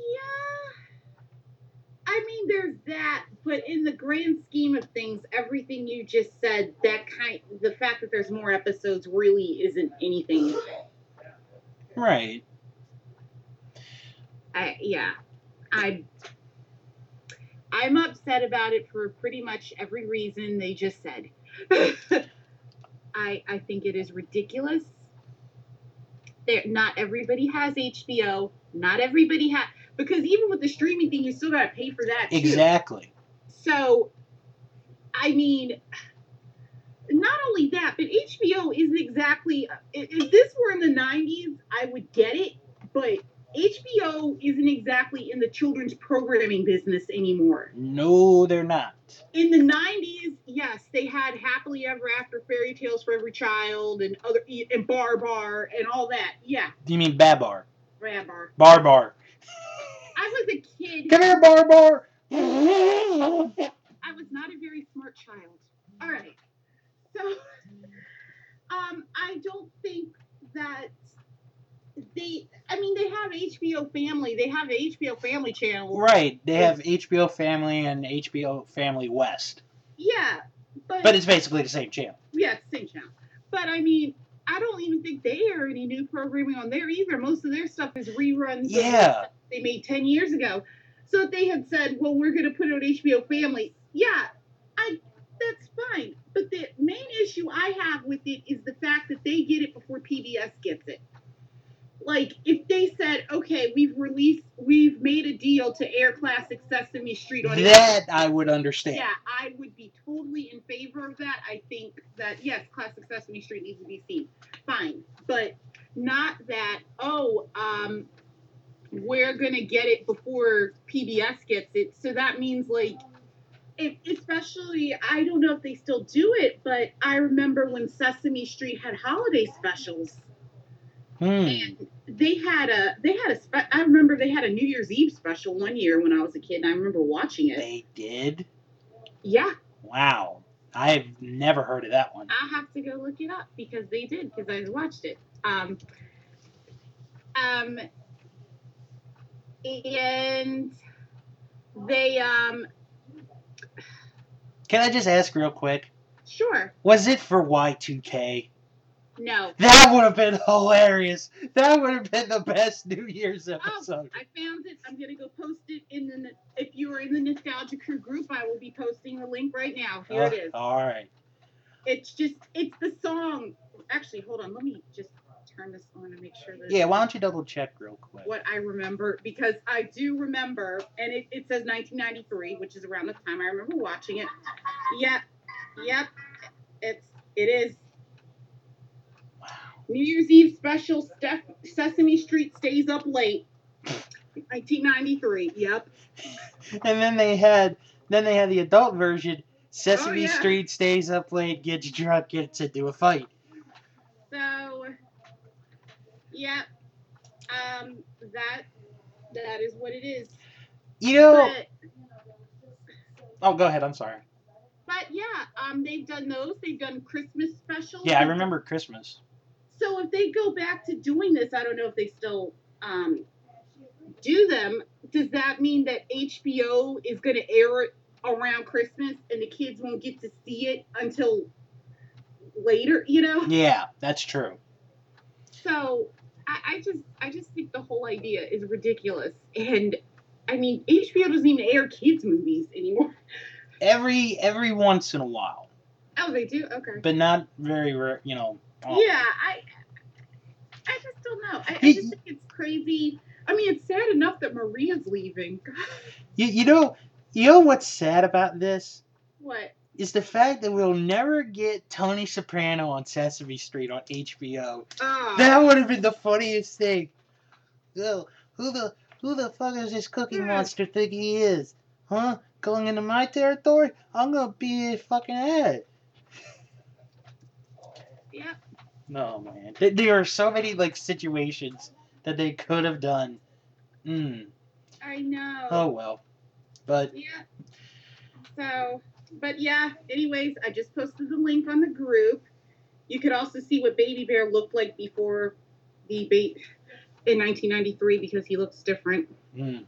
I mean, there's that, but in the grand scheme of things, everything you just said, that kind, the fact that there's more episodes really isn't anything. Right. I yeah, I I'm upset about it for pretty much every reason they just said. [LAUGHS] I I think it is ridiculous. There, not everybody has HBO. Not everybody has because even with the streaming thing, you still gotta pay for that. Too. Exactly. So, I mean, not only that, but HBO isn't exactly. If if this were in the '90s, I would get it, but HBO isn't exactly in the children's programming business anymore. No, they're not. In the '90s, yes, they had Happily Ever After, Fairy Tales for Every Child, and other and Bar Bar and all that. Yeah, Do You mean Babar? Bar Bar. Bar Bar. I was a kid. Come here, Bar Bar. I was not a very smart child. All right. So, um, I don't think that they. I mean, they have HBO Family. They have the HBO Family channel. Right. They have HBO Family and HBO Family West, Yeah, but, but it's basically the same channel. yeah, it's the same channel. But I mean, I don't even think they air any new programming on there either. Most of their stuff is reruns. Yeah. they made ten years ago. So if they had said, "Well, we're going to put it on HBO Family," yeah, I that's fine. But the main issue I have with it is the fact that they get it before PBS gets it. Like if they said, "Okay, we've released, we've made a deal to air classic Sesame Street on That I would understand. yeah, I would be totally in favor of that. I think that yes, classic Sesame Street needs to be seen. Fine. But not that, oh, um, we're gonna get it before PBS gets it. So that means like if, especially I don't know if they still do it, but I remember when Sesame Street had holiday specials Hmm. and they had a they had a spe- I remember they had a New Year's Eve special one year when I was a kid and I remember watching it. They did. Yeah, Wow. I've never heard of that one. I'll have to go look it up because they did because I watched it. Um, um, and they um, Can I just ask real quick? sure Was it for Y2K? No. That would have been hilarious. That would have been the best New Year's episode. Oh, episode. I found it. I'm gonna go post it in the. If you are in the Nostalgia Crew group, I will be posting the link right now. Here it Oh, is. all right. It's just it's the song. Actually, hold on. Let me just turn this on and make sure that. Yeah, why don't you double check real quick? what I remember because I do remember, and it, it says 1993, which is around the time I remember watching it. Yep, yep, it's it is. New Year's Eve special. Steph, Sesame Street stays up late. 1993. Yep. And then they had then they had the adult version. Sesame Oh, yeah. Street stays up late, gets drunk, gets into a fight. So, yep. Um, that that is what it is. You know. But Oh, go ahead. I'm sorry. but yeah, um, they've done those. They've done Christmas specials. Yeah, I remember Christmas. So if they go back to doing this, I don't know if they still um, do them. Does that mean that HBO is going to air it around Christmas and the kids won't get to see it until later? You know. Yeah, that's true. So I, I just I just think the whole idea is ridiculous. And I mean, HBO doesn't even air kids movies anymore. Every every once in a while, Oh, they do. Okay. but not very rare. You know. Often. Yeah, I I just don't know. I, I just think it's crazy. I mean, it's sad enough that Maria's leaving. [LAUGHS] You you know you know what's sad about this what? is the fact that we'll never get Tony Soprano on Sesame Street on HBO. Oh, That would have been the funniest thing. Yo, who the who the fuck is this cookie Yeah. monster think he is? Huh? Going into my territory? I'm gonna be a fucking head. yeah. No man, Th- there are so many like situations that they could have done. Mm. I know. Oh well, but Yeah. So, but yeah. Anyways, I just posted the link on the group. You could also see what Baby Bear looked like before the bait in 1993 because he looks different. mm.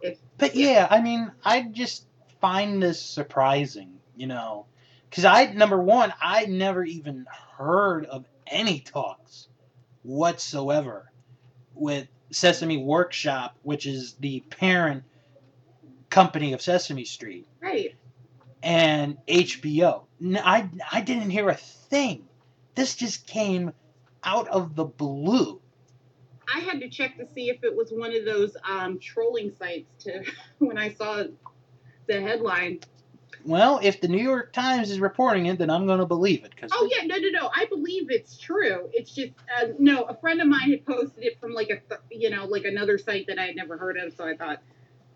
If But yeah, I mean, I just find this surprising, you know, because I number one, I never even heard of any talks whatsoever with Sesame Workshop, which is the parent company of Sesame Street, right, and HBO. I, I didn't hear a thing. This just came out of the blue. I had to check to see if it was one of those um, trolling sites. To [LAUGHS] when I saw the headline. Well, if the New York Times is reporting it, then I'm going to believe it. Cause Oh yeah, no, no, no. I believe it's true. It's just uh, no. A friend of mine had posted it from like a th- you know like another site that I had never heard of. So I thought,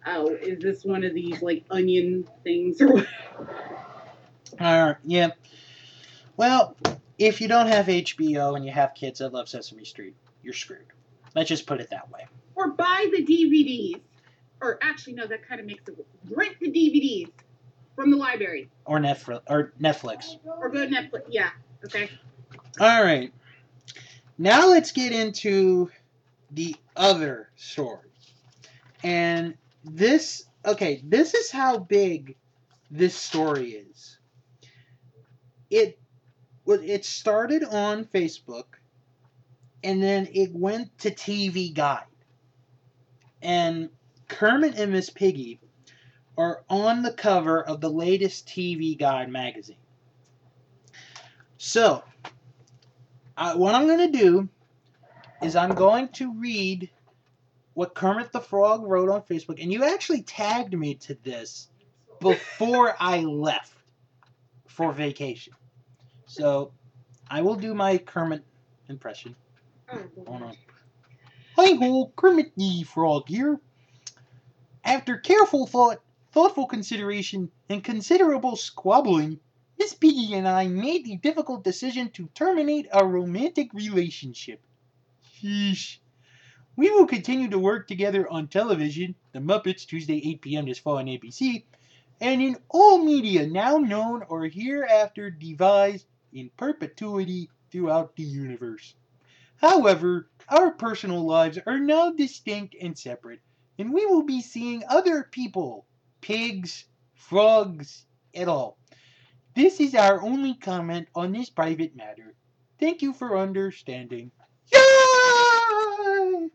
oh, is this one of these like onion things or what? All right, yeah. Well, if you don't have HBO and you have kids that love Sesame Street, you're screwed. Let's just put it that way. Or buy the DVDs. Or actually, no, that kind of makes it. Rent the DVDs from the library Or Netflix. Or Netflix. or go to Netflix. Yeah. Okay. All right. Now let's get into the other story. And this, okay, this is how big this story is. It it started on Facebook and then it went to TV Guide. And Kermit and Miss Piggy are on the cover of the latest TV Guide magazine. So, uh, what I'm going to do is I'm going to read what Kermit the Frog wrote on Facebook, and you actually tagged me to this before I left for vacation. So, I will do my Kermit impression. Hold on. Hi ho, Kermit the Frog here. After careful thought, thoughtful consideration, and considerable squabbling, Miss Piggy and I made the difficult decision to terminate our romantic relationship. Sheesh. We will continue to work together on television, The Muppets, Tuesday 8 p.m. this fall on ABC, and in all media now known or hereafter devised in perpetuity throughout the universe. However, our personal lives are now distinct and separate, and we will be seeing other people, pigs, frogs, et all. This is our only comment on this private matter. Thank you for understanding. Yay!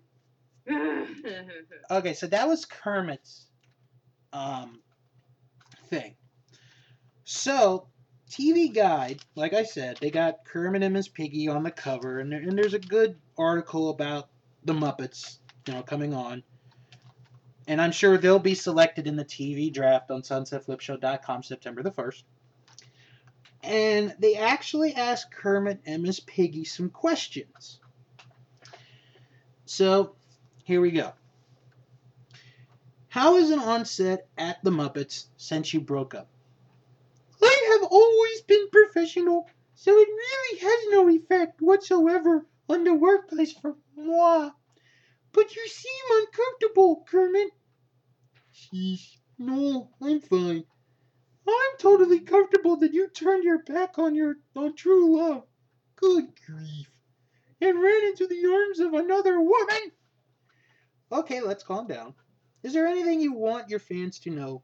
[LAUGHS] Okay, so that was Kermit's um thing. So, TV Guide, like I said, they got Kermit and Miss Piggy on the cover, and, there, and there's a good article about the Muppets, you know, coming on. And I'm sure they'll be selected in the TV draft on SunsetFlipShow.com September the 1st. And they actually asked Kermit and Miss Piggy some questions. So, here we go. How is an onset at the Muppets since you broke up? I have always been professional, so it really has no effect whatsoever on the workplace for moi. But you seem uncomfortable, Kermit. Sheesh, no, I'm fine. I'm totally comfortable that you turned your back on your on true love. Good grief. And ran into the arms of another woman. Okay, let's calm down. Is there anything you want your fans to know?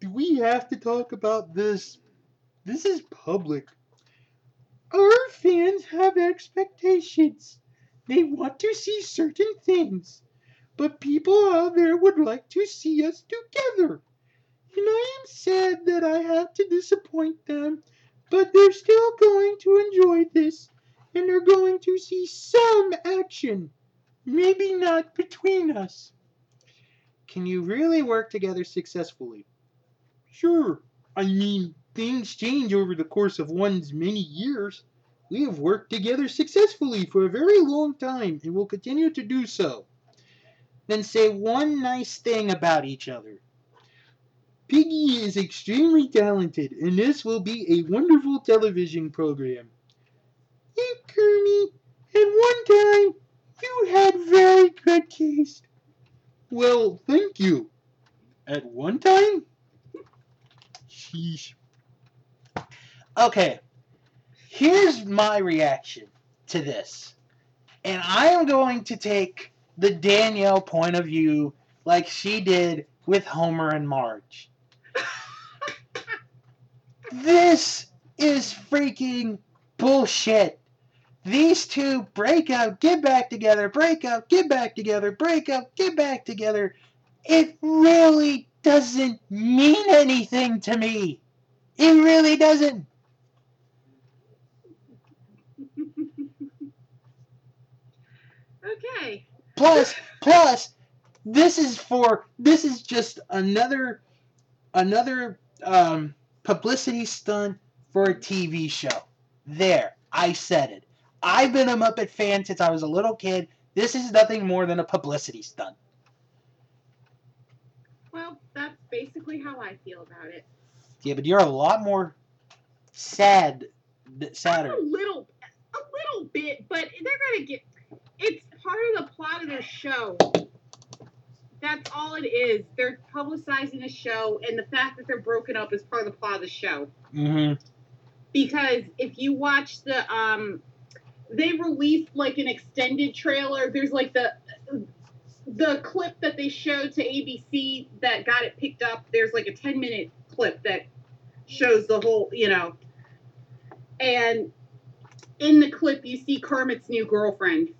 Do we have to talk about this? This is public. Our fans have expectations. They want to see certain things. But people out there would like to see us together. And I am sad that I have to disappoint them, but they're still going to enjoy this, and they're going to see some action. Maybe not between us. Can you really work together successfully? Sure. I mean, things change over the course of one's many years. We have worked together successfully for a very long time and will continue to do so. Then say one nice thing about each other. Piggy is extremely talented, and this will be a wonderful television program. Yeah, Kermit, at one time, you had very good taste. Well, thank you. At one time? Sheesh. Okay, here's my reaction to this. And I am going to take the Danielle point of view like she did with Homer and Marge. this is freaking bullshit. These two break up, get back together, break up, get back together, break up, get back together. It really doesn't mean anything to me. It really doesn't. [LAUGHS] okay. Plus, plus, this is for this is just another another um, publicity stunt for a TV show. There, I said it. I've been a Muppet fan since I was a little kid. This is nothing more than a publicity stunt. Well, that's basically how I feel about it. Yeah, but you're a lot more sad, sadder. A little, a little bit, but they're gonna get. It's part of the plot of their show. That's all it is. They're publicizing the show, and the fact that they're broken up is part of the plot of the show. Mm-hmm. Because if you watch the, um, they released like an extended trailer. There's like the the clip that they showed to ABC that got it picked up. There's like a 10 minute clip that shows the whole, you know, and in the clip you see Kermit's new girlfriend.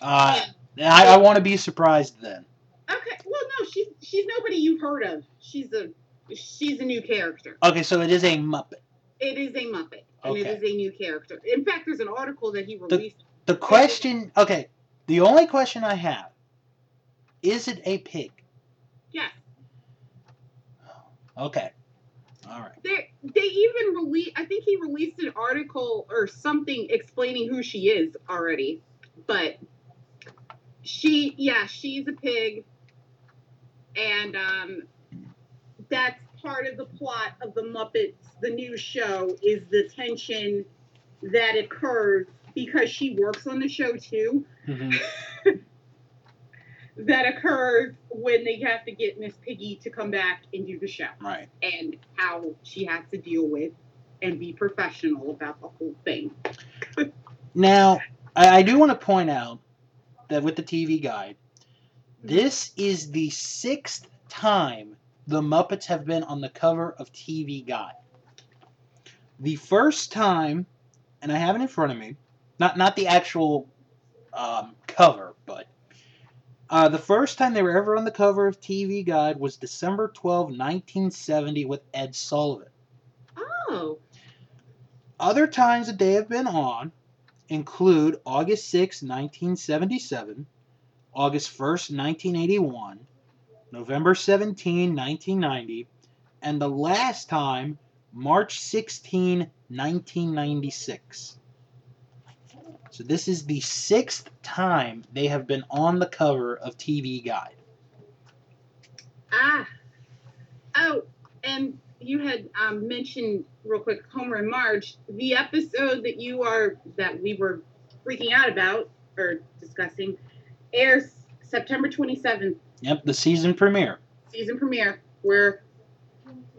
Uh, I, I want to be surprised then. Okay, well, no, she's she's nobody you've heard of. She's a she's a new character. Okay, so it is a Muppet. It is a Muppet, and Okay. it is a new character. In fact, there's an article that he released. The question, okay, the only question I have is it a pig? yes, Okay, all right. they they even released. I think he released an article or something explaining who she is already, but she, yeah, she's a pig, and um, that's part of the plot of the Muppets. The new show is the tension that occurs because she works on the show too. hmm [LAUGHS] That occurs when they have to get Miss Piggy to come back and do the show. Right. and how she has to deal with and be professional about the whole thing. [LAUGHS] Now, I, I do want to point out that with the TV guide, this is the sixth time the Muppets have been on the cover of TV Guide. The first time, and I have it in front of me, not not the actual um, cover, but uh, the first time they were ever on the cover of TV Guide was December 12, 1970, with Ed Sullivan. Oh, Other times that they have been on include August 6, 1977, August 1, 1981, November 17, 1990, and the last time, March 16, 1996. So this is the sixth time they have been on the cover of TV Guide. ah, oh, and you had um, mentioned real quick Homer and Marge. The episode that you are that we were freaking out about or discussing airs September twenty seventh, Yep, the season premiere. season premiere, where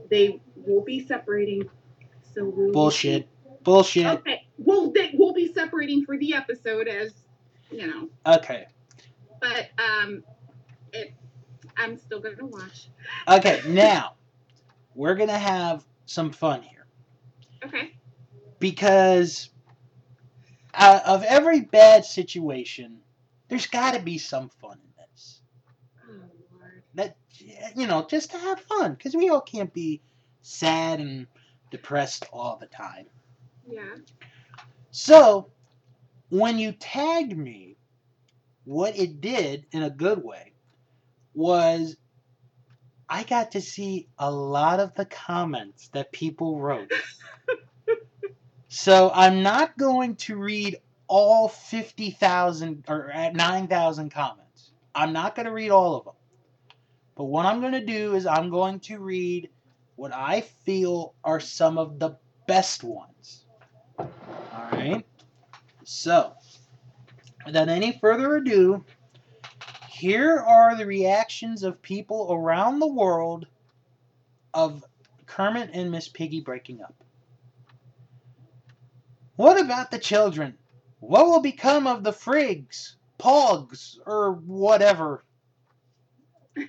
they will be separating. So we'll Bullshit. Bullshit. Okay, well, they will be separating for the episode as you know, Okay. but um, it, I'm still gonna watch. Okay, now we're gonna have some fun here Okay. because out of every bad situation, there's got to be some fun in this. Oh Lord. That you know, just to have fun, because we all can't be sad and depressed all the time. Yeah. So, when you tagged me, what it did in a good way was I got to see a lot of the comments that people wrote. [LAUGHS] so, I'm not going to read all 50,000 or uh, 9,000 comments. I'm not going to read all of them. But what I'm going to do is I'm going to read what I feel are some of the best ones. All right. So, without any further ado, here are the reactions of people around the world of Kermit and Miss Piggy breaking up. What about the children? What will become of the Frigs, Pogs, or whatever? [LAUGHS]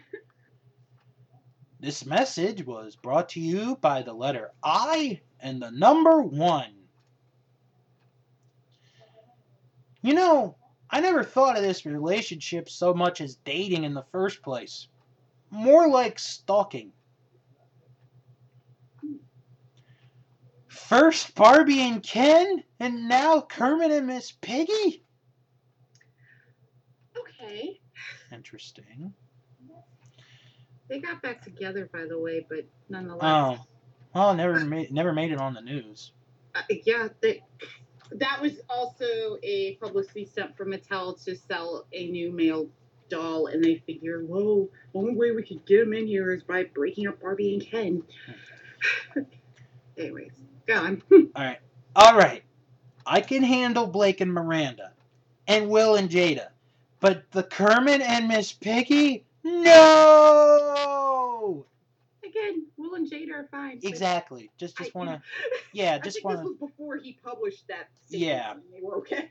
This message was brought to you by the letter I and the number one. You know, I never thought of this relationship so much as dating in the first place. More like stalking. First Barbie and Ken, and now Kermit and Miss Piggy? Okay. Interesting. They got back together, by the way, but nonetheless. Oh. Oh, never made never made it on the news. Uh, yeah, they, that was also a publicity stunt for Mattel to sell a new male doll, and they figure, whoa, only way we could get him in here is by breaking up Barbie and Ken. [LAUGHS] Anyways, go on. [LAUGHS] All right. All right. I can handle Blake and Miranda and Will and Jada. But the Kermit and Miss Piggy? No! Again, Will and Jada are fine. Exactly. Just just want to [LAUGHS] yeah, just want this to was before he published that. Yeah. They were okay.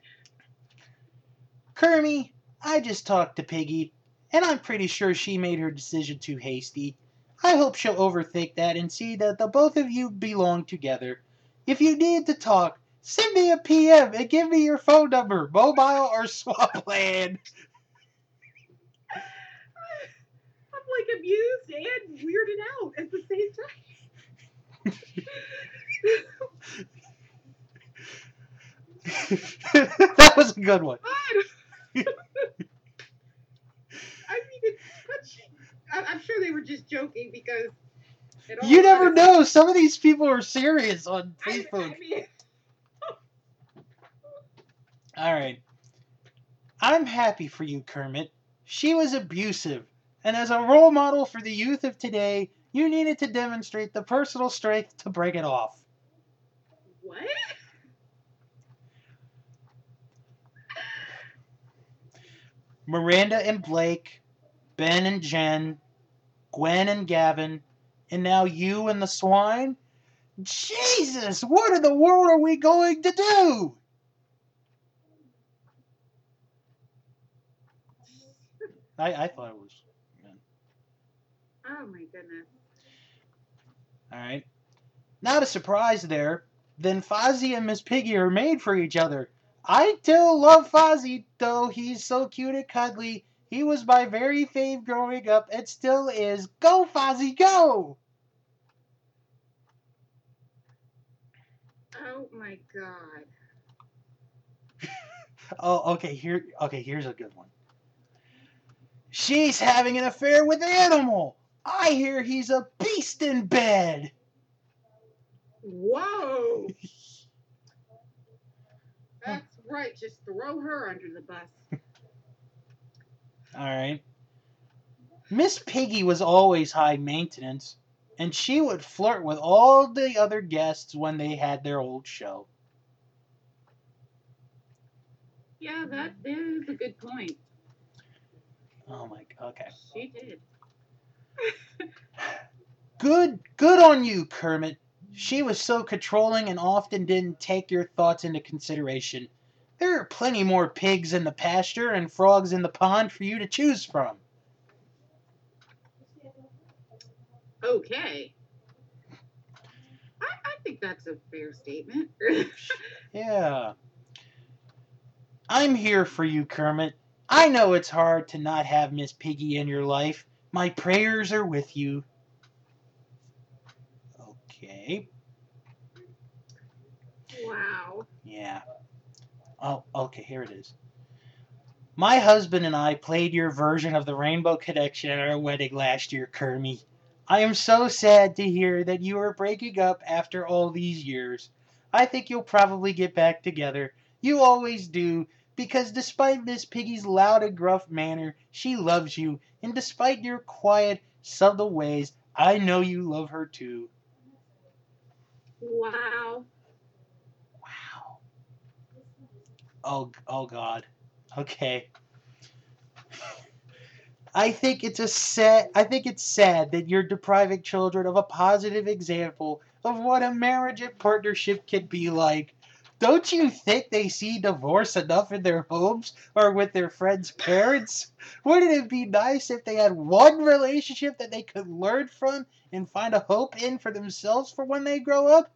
Kermie, I just talked to Piggy, and I'm pretty sure she made her decision too hasty. I hope she'll overthink that and see that the both of you belong together. If you need to talk, send me a PM and give me your phone number, mobile or swampland. [LAUGHS] I'm like amused and weirded out at the same time. [LAUGHS] that was a good one. I mean, it's such. I- I'm sure they were just joking because. You never know. Some of these people are serious on I, Facebook. I mean, All right. I'm happy for you, Kermit. She was abusive, and as a role model for the youth of today, you needed to demonstrate the personal strength to break it off. what? Miranda and Blake, Ben and Jen, Gwen and Gavin, and now you and the swine? Jesus, what in the world are we going to do? I, I thought it was. Oh my goodness. Alright. Not a surprise there. Then Fozzie and Miss Piggy are made for each other. I still love Fozzie, though he's so cute and cuddly. He was my very fave growing up and still is. Go, Fozzie, go! Oh my god. [LAUGHS] Oh, okay, here okay, here's a good one. She's having an affair with an Animal. I hear he's a beast in bed. Whoa. [LAUGHS] That's right. Just throw her under the bus. All right. Miss Piggy was always high maintenance, and she would flirt with all the other guests when they had their old show. Yeah, that is a good point. Oh my okay. She did. Good good on you, Kermit. She was so controlling and often didn't take your thoughts into consideration. There are plenty more pigs in the pasture and frogs in the pond for you to choose from. Okay. I, I think that's a fair statement. [LAUGHS] Yeah. I'm here for you, Kermit. I know it's hard to not have Miss Piggy in your life. My prayers are with you. Okay. wow. Yeah. Oh, okay, here it is. My husband and I played your version of the Rainbow Connection at our wedding last year, Kermie. I am so sad to hear that you are breaking up after all these years. I think you'll probably get back together. You always do, because despite Miss Piggy's loud and gruff manner, she loves you, and despite your quiet, subtle ways, I know you love her too. Wow. Wow. Oh, oh God. Okay. [LAUGHS] I think it's a sad. I think it's sad that you're depriving children of a positive example of what a marriage and partnership can be like. Don't you think they see divorce enough in their homes or with their friends' parents? Wouldn't it be nice if they had one relationship that they could learn from and find a hope in for themselves for when they grow up?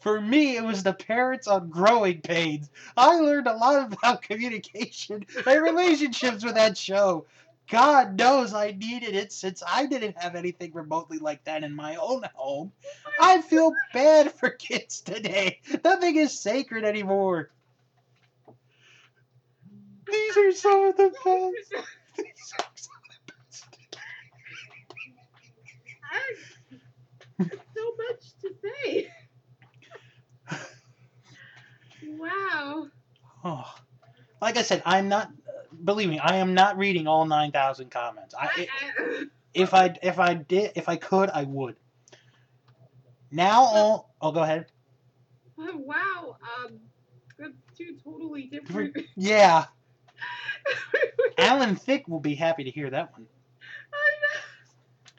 For me, it was the parents on Growing Pains. I learned a lot about [LAUGHS] communication and relationships with that show. God knows I needed it since I didn't have anything remotely like that in my own home. I feel bad [LAUGHS] for kids today. Nothing is sacred anymore. These are some of the best. These are some of the best. I, [LAUGHS] have so much to say. [SIGHS] Wow. Oh. Like I said, I'm not. Believe me, I am not reading all nine thousand comments. I, if I if I did if I could, I would. Now all. Oh, go ahead. wow. Um, that's two totally different. Yeah, [LAUGHS] Alan Thicke will be happy to hear that one.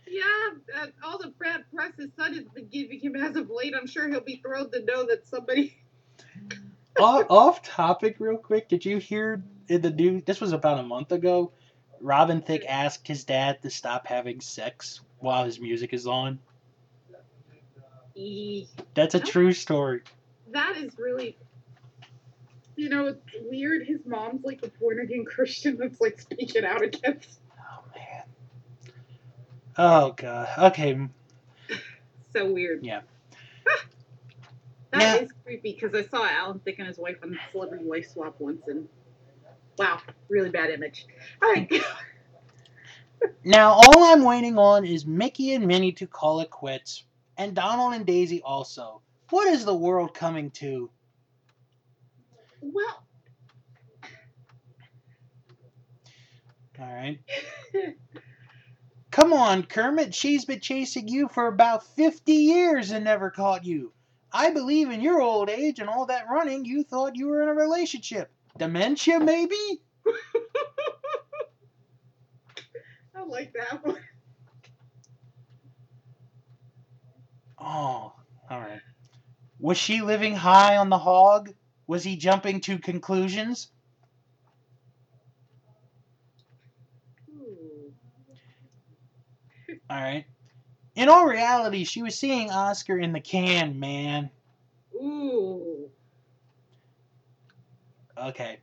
Yeah, uh, all the bad press his son has been giving him as of late. I'm sure he'll be thrilled to know that somebody. off, off topic, real quick. Did you hear the news? This was about a month ago. Robin Thicke asked his dad to stop having sex while his music is on. That's a true story. That is really. You know, it's weird. His mom's like a born again Christian that's like speaking out against. Oh man. Oh god. Okay. [LAUGHS] So weird. Yeah. [LAUGHS] That is Now- creepy because I saw Alan Thicke and his wife on the Celebrity Wife Swap once, and wow, really bad image. All right. [LAUGHS] Now all I'm waiting on is Mickey and Minnie to call it quits, and Donald and Daisy also. What is the world coming to? well, All right. Come on, Kermit. She's been chasing you for about 50 years and never caught you. I believe in your old age and all that running, you thought you were in a relationship. Dementia, maybe? [LAUGHS] I like that one. Oh, all right. Was she living high on the hog? Was he jumping to conclusions? Ooh. All right. In all reality, she was seeing Oscar in the can, man. Ooh. Okay.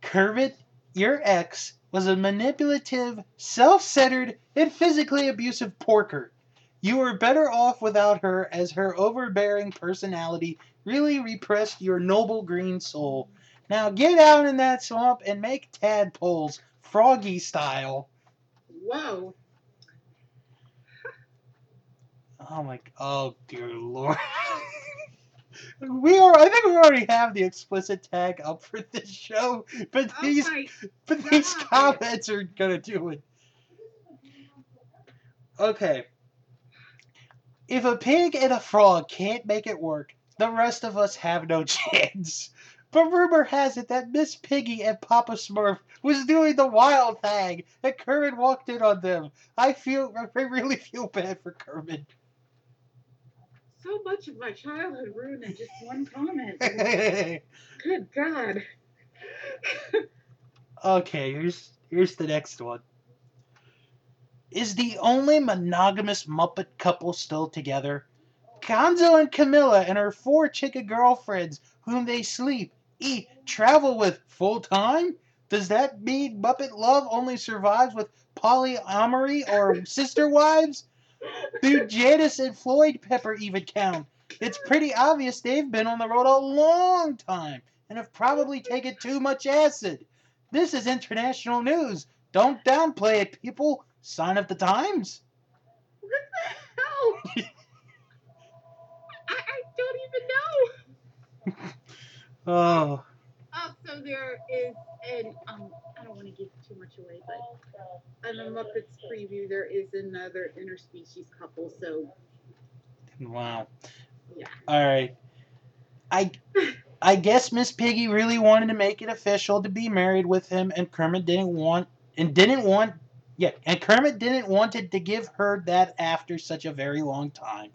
Kermit, your ex, was a manipulative, self centered, and physically abusive porker. You were better off without her, as her overbearing personality really repressed your noble green soul. Now get out in that swamp and make tadpoles, froggy style. Whoa. Oh my! Oh dear lord! [LAUGHS] we are. I think we already have the explicit tag up for this show, but Oh these but these comments are gonna do it. Okay. If a pig and a frog can't make it work, the rest of us have no [LAUGHS] chance. But rumor has it that Miss Piggy and Papa Smurf was doing the wild thing, and Kermit walked in on them. I feel, I really feel bad for Kermit. So much of my childhood ruined in just one comment. [LAUGHS] Good God. Okay, here's here's the next one. Is the only monogamous Muppet couple still together? Gonzo and Camilla and her four chicken girlfriends, whom they sleep, eat, travel with full time? Does that mean Muppet love only survives with polyamory or [LAUGHS] sister wives? Do Janice and Floyd Pepper even count? It's pretty obvious they've been on the road a long time and have probably taken too much acid. This is international news. Don't downplay it, people. Sign of the times. What the hell? [LAUGHS] I, I don't even know. [LAUGHS] Oh, Oh, so there is an um I don't want to give too much away, but on the Muppets preview there is another interspecies couple. So wow. Yeah. All right. I I guess Miss Piggy really wanted to make it official to be married with him, and Kermit didn't want and didn't want yeah, and Kermit didn't want it to give her that after such a very long time.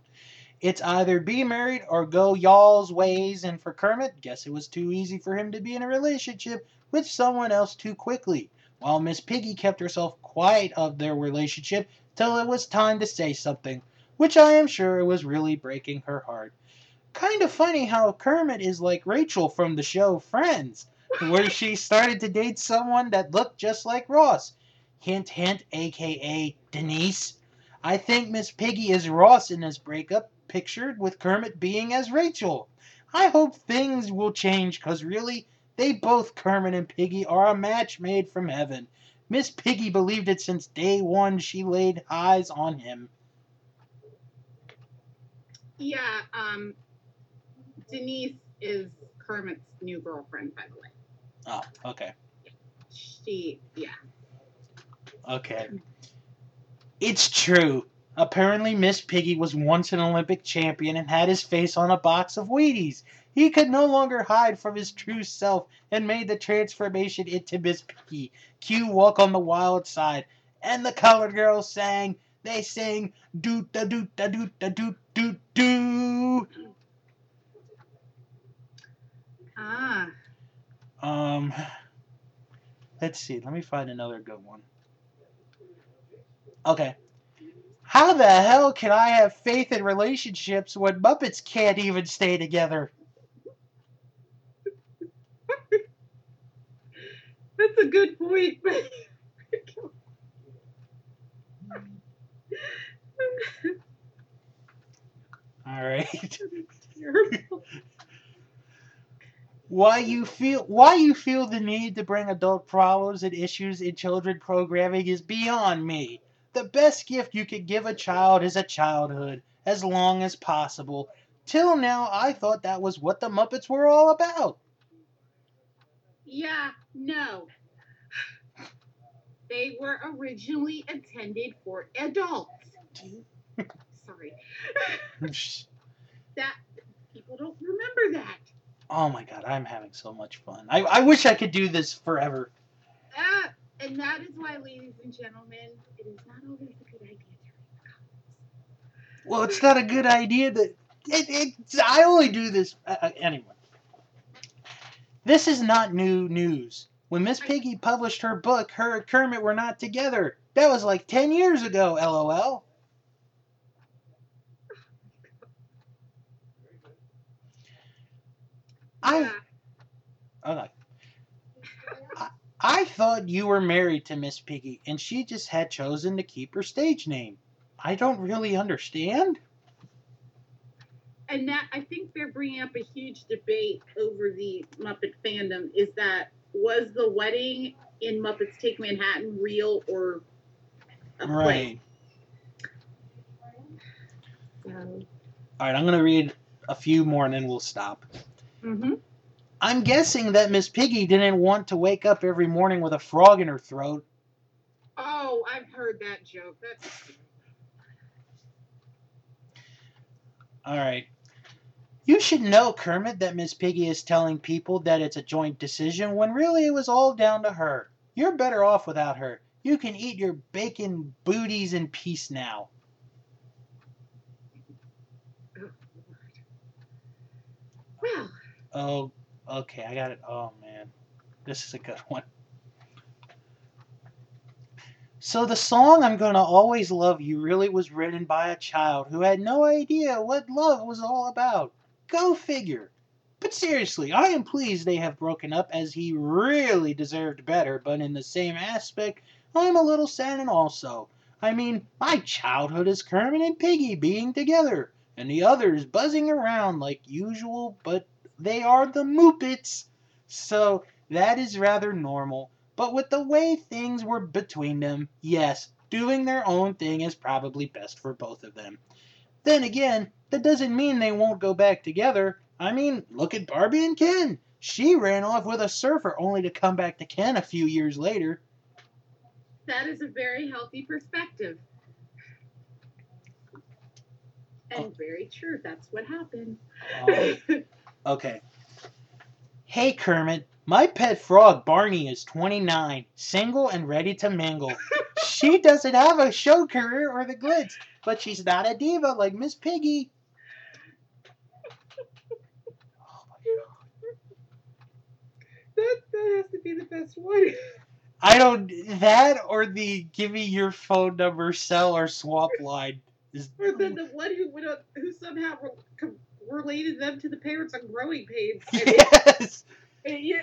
It's either be married or go y'all's ways, and for Kermit, guess it was too easy for him to be in a relationship with someone else too quickly, while Miss Piggy kept herself quiet of their relationship till it was time to say something, which I am sure was really breaking her heart. Kind of funny how Kermit is like Rachel from the show Friends, where she [LAUGHS] started to date someone that looked just like Ross. Hint, hint, aka Denise. I think Miss Piggy is Ross in this breakup, pictured with Kermit being as Rachel. I hope things will change, cause really, they both, Kermit and Piggy, are a match made from heaven. Miss Piggy believed it since day one she laid eyes on him. Yeah, um, Denise is Kermit's new girlfriend, by the way. Oh, okay. She, yeah. Okay. It's true. Apparently, Miss Piggy was once an Olympic champion and had his face on a box of Wheaties. He could no longer hide from his true self and made the transformation into Miss Piggy. Cue Walk on the Wild Side. And the colored girls sang. They sang doot da doot da doot da doot doot doo. Ah, Um, let's see. Let me find another good one. Okay. How the hell can I have faith in relationships when Muppets can't even stay together? [LAUGHS] that's a good point. [LAUGHS] All right. [LAUGHS] Why you feel why you feel the need to bring adult problems and issues in children programming is beyond me. The best gift you could give a child is a childhood, as long as possible. Till now, I thought that was what the Muppets were all about. Yeah, no. They were originally intended for adults. [LAUGHS] Sorry. That people don't remember that. Oh my god, I'm having so much fun. I, I wish I could do this forever. Uh, and that is why, ladies and gentlemen, it is not always a good idea to read the comments. Well, it's not a good idea that it, it I only do this uh, uh, anyway. This is not new news. When Miss Piggy published her book, her and Kermit were not together. That was like 10 years ago, lol. I Okay. I, I thought you were married to Miss Piggy and she just had chosen to keep her stage name. I don't really understand. and that I think they're bringing up a huge debate over the Muppet fandom. Is that was the wedding in Muppets Take Manhattan real or a play? Right. So, All right, I'm going to read a few more and then we'll stop. mhm. I'm guessing that Miss Piggy didn't want to wake up every morning with a frog in her throat. Oh, I've heard that joke. That's All right. You should know, Kermit, that Miss Piggy is telling people that it's a joint decision when really it was all down to her. You're better off without her. You can eat your bacon booties in peace now. Oh, well. Oh, okay, I got it. Oh, man. This is a good one. So, the song I'm Gonna Always Love You really was written by a child who had no idea what love was all about. Go figure. But seriously, I am pleased they have broken up as he really deserved better, but in the same aspect, I'm a little saddened also. I mean, my childhood is Kermit and Piggy being together, and the others buzzing around like usual, but they are the Muppets. So that is rather normal. But with the way things were between them, yes, doing their own thing is probably best for both of them. Then again, that doesn't mean they won't go back together. I mean, look at Barbie and Ken. She ran off with a surfer only to come back to Ken a few years later. That is a very healthy perspective. And very true. That's what happened. Um, [LAUGHS] Okay. Hey Kermit, my pet frog Barney is 29, single and ready to mingle. [LAUGHS] she doesn't have a show career or the glitz, but she's not a diva like Miss Piggy. [LAUGHS] That, that has to be the best one. [LAUGHS] I don't that or the give me your phone number, sell or swap line. Is, or then the one who went up, who somehow related them to the parents on Growing Pains. [LAUGHS] I mean, yes. Yeah,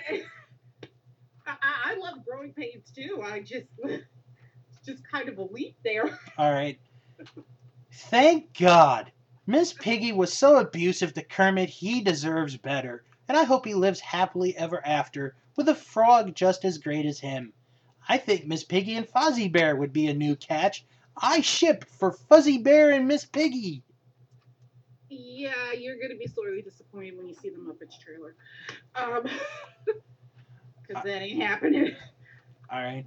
I, I I love growing pains too. I just, it's just kind of a leap there. All right. Thank God. Miss Piggy was so abusive to Kermit, he deserves better. And I hope he lives happily ever after with a frog just as great as him. I think Miss Piggy and Fozzie Bear would be a new catch. I ship for Fuzzy Bear and Miss Piggy. Yeah, you're gonna be sorely disappointed when you see the Muppets trailer, um, [LAUGHS] because that ain't happening. All right.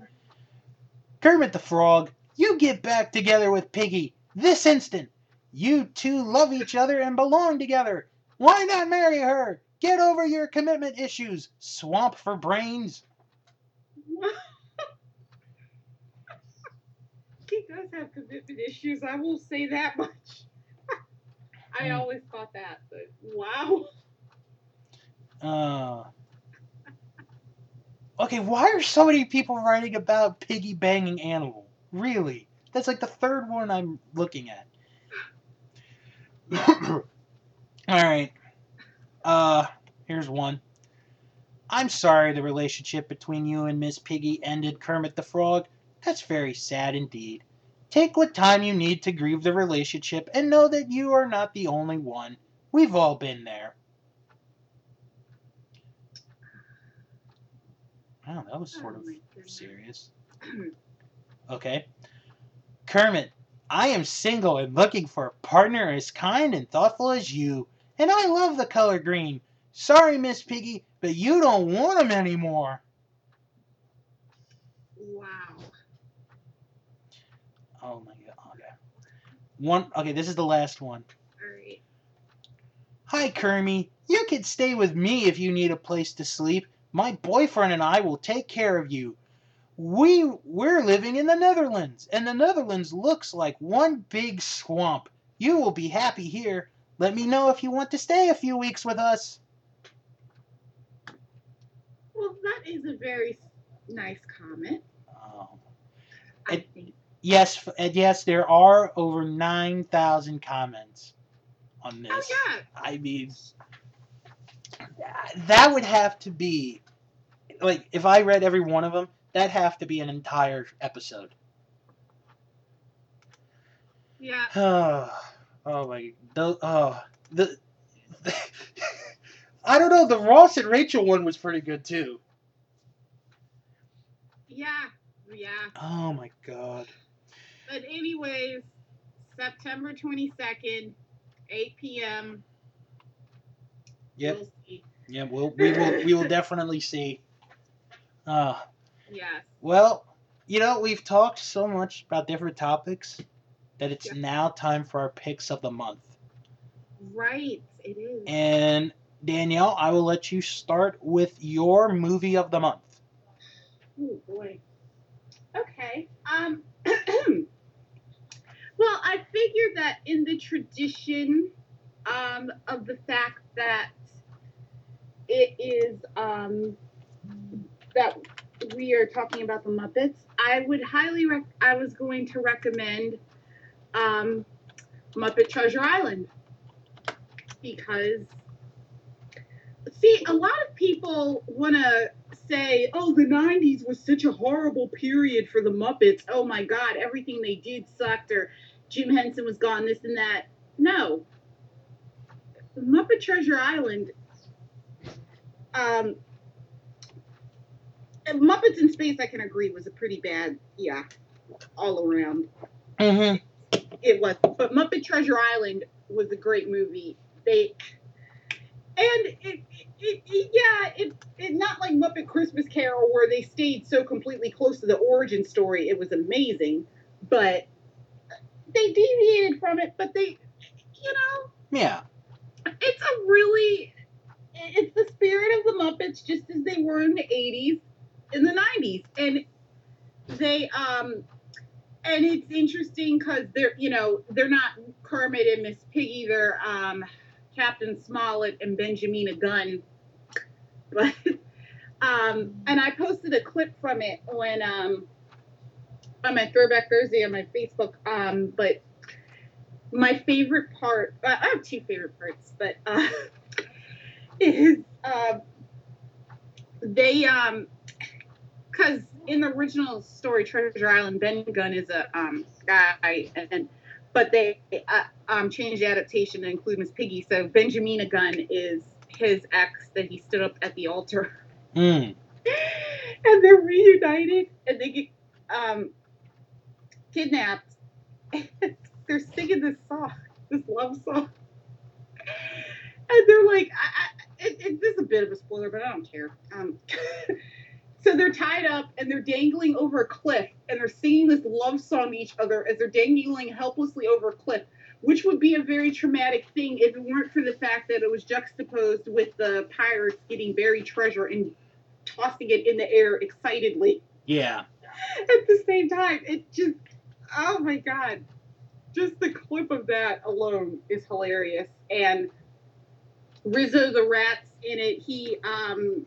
Kermit the Frog, you get back together with Piggy this instant. You two love each other and belong together. Why not marry her? Get over your commitment issues, swamp for brains. [LAUGHS] he does have commitment issues. I will say that much. I Hmm. always thought that, but wow. [LAUGHS] Uh. Okay, why are so many people writing about Piggy banging animal? Really? That's like the third one I'm looking at. [COUGHS] Alright. Uh, here's one. I'm sorry the relationship between you and Miss Piggy ended, Kermit the Frog. That's very sad indeed. Take what time you need to grieve the relationship and know that you are not the only one. We've all been there. Wow, that was sort of serious. [CLEARS THROAT] Okay. Kermit, I am single and looking for a partner as kind and thoughtful as you. And I love the color green. Sorry, Miss Piggy, but you don't want him anymore. Wow. Oh my god. Okay. One. Okay, this is the last one. All right. Hi, Kermie. You can stay with me if you need a place to sleep. My boyfriend and I will take care of you. We we're living in the Netherlands, and the Netherlands looks like one big swamp. You will be happy here. Let me know if you want to stay a few weeks with us. Well, that is a very nice comment. Um, I It- think. Yes, and yes, there are over nine thousand comments on oh, this. Oh yeah. I mean, that would have to be like if I read every one of them, that'd have to be an entire episode. Yeah. [SIGHS] oh my, the, oh the, [LAUGHS] I don't know. The Ross and Rachel one was pretty good too. Yeah. Yeah. Oh my god. But anyways, September twenty second, eight p.m. Yep. We'll see. Yeah, we'll we will we will [LAUGHS] definitely see. Uh, Yes. well, you know we've talked so much about different topics that it's Yeah. now time for our picks of the month. Right. It is. And Danielle, I will let you start with your movie of the month. Oh boy. Okay. Um. [CLEARS THROAT] [COUGHS] well, I figured that in the tradition um, of the fact that it is um, that we are talking about the Muppets, I would highly rec- I was going to recommend um, Muppet Treasure Island because see a lot of people want to say, oh, the 90s was such a horrible period for the Muppets. Oh my God, everything they did sucked, or Jim Henson was gone, this and that. No. Muppet Treasure Island, um, Muppets in Space, I can agree, was a pretty bad, yeah, all around. Mm-hmm. It was, but Muppet Treasure Island was a great movie. They and it, it, it, it yeah, it, it not like Muppet Christmas Carol where they stayed so completely close to the origin story. It was amazing, but they deviated from it. But they, you know, Yeah. it's a really it's the spirit of the Muppets just as they were in the 80s in the 90s and they um and it's interesting because they're you know they're not Kermit and Miss Piggy they're um Captain Smollett and Benjamina Gunn but [LAUGHS] Um, and I posted a clip from it when um, on my Throwback Thursday on my Facebook. Um, but my favorite part, I have two favorite parts, but uh, [LAUGHS] is uh, they um, because in the original story, Treasure Island, Ben Gunn is a um, guy, and but they uh, um, changed the adaptation to include Miss Piggy. So Benjamina Gunn is his ex that he stood up at the altar. Mm. [LAUGHS] and they're reunited and they get um, kidnapped. [LAUGHS] they're singing this song, this love song. And they're like, I, I, it, it, this is a bit of a spoiler, but I don't care. Um, [LAUGHS] so they're tied up and they're dangling over a cliff and they're singing this love song to each other as they're dangling helplessly over a cliff, which would be a very traumatic thing if it weren't for the fact that it was juxtaposed with the pirates getting buried treasure and tossing it in the air excitedly. Yeah. [LAUGHS] At the same time, it just, oh my god, just the clip of that alone is hilarious. And Rizzo the rat's in it. He um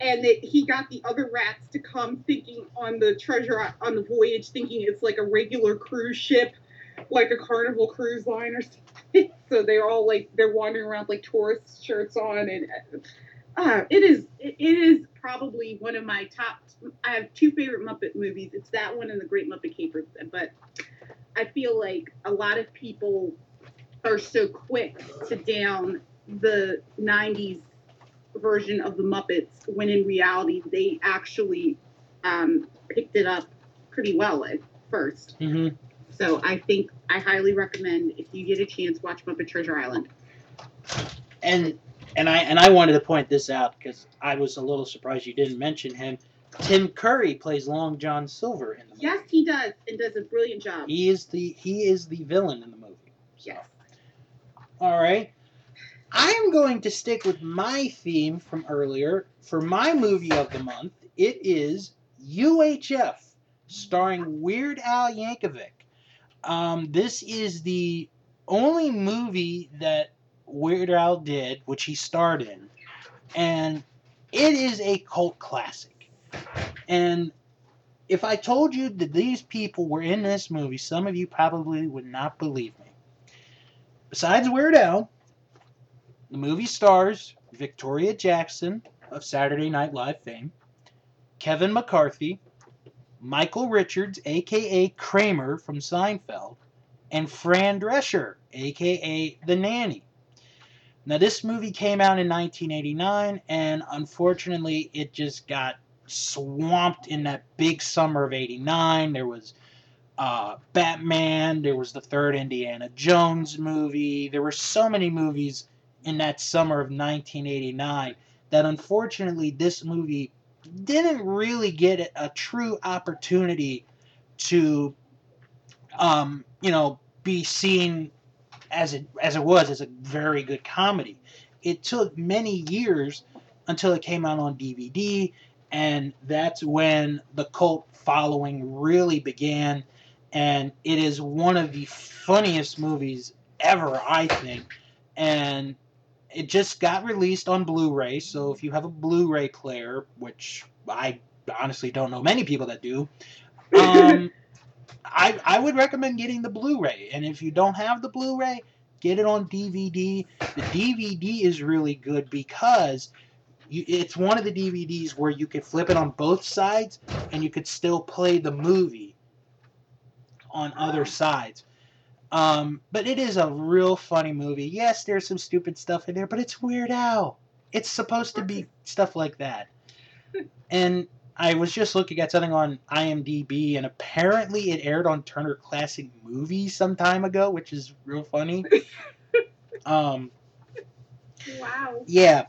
and that he got the other rats to come thinking on the treasure on the voyage thinking it's like a regular cruise ship like a carnival cruise line or something [LAUGHS] so they're all like they're wandering around like tourist shirts on and uh, it is it is probably one of my top i have two favorite muppet movies it's that one and the great muppet caper but i feel like a lot of people are so quick to down the 90s version of the Muppets when in reality they actually um, picked it up pretty well at 1st Mm-hmm. So I think I highly recommend if you get a chance, watch Muppet Treasure Island. And and I and I wanted to point this out because I was a little surprised you didn't mention him. Tim Curry plays Long John Silver in the movie. Yes, he does, and does a brilliant job. He is the he is the villain in the movie. So. Yes. All right. I am going to stick with my theme from earlier. For my movie of the month, it is UHF, starring Weird Al Yankovic. Um, this is the only movie that Weird Al did, which he starred in, and it is a cult classic. And if I told you that these people were in this movie, some of you probably would not believe me. Besides Weird Al, the movie stars Victoria Jackson of Saturday Night Live fame, Kevin McCarthy, Michael Richards, aka Kramer from Seinfeld, and Fran Drescher, aka The Nanny. Now, this movie came out in 1989, and unfortunately, it just got swamped in that big summer of 89. There was uh, Batman, there was the third Indiana Jones movie. There were so many movies in that summer of 1989 that unfortunately this movie didn't really get a true opportunity to um, you know be seen as it as it was as a very good comedy it took many years until it came out on DVD and that's when the cult following really began and it is one of the funniest movies ever I think and it just got released on Blu-ray. So if you have a Blu-ray player, which I honestly don't know many people that do, um, [LAUGHS] I I would recommend getting the Blu-ray. And if you don't have the Blu-ray, get it on DVD. The DVD is really good because you, it's one of the DVDs where you could flip it on both sides and you could still play the movie on other sides. Um, but it is a real funny movie. Yes, there's some stupid stuff in there, but it's Weird Al. It's supposed to be stuff like that. [LAUGHS] And I was just looking at something on IMDb, and apparently it aired on Turner Classic Movies some time ago, which is real funny. [LAUGHS] um, Wow. yeah.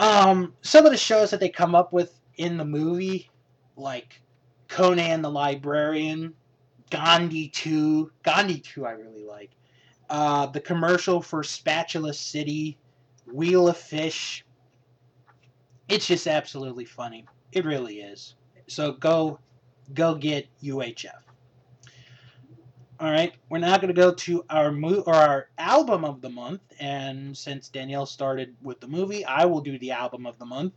Um, some of the shows that they come up with in the movie, like Conan the Librarian, Gandhi 2. Gandhi 2 I really like. Uh, the commercial for Spatula City, Wheel of Fish. It's just absolutely funny. It really is. So go go get UHF. All right, we're now going to go to our mo- or our album of the month, and since Danielle started with the movie, I will do the album of the month.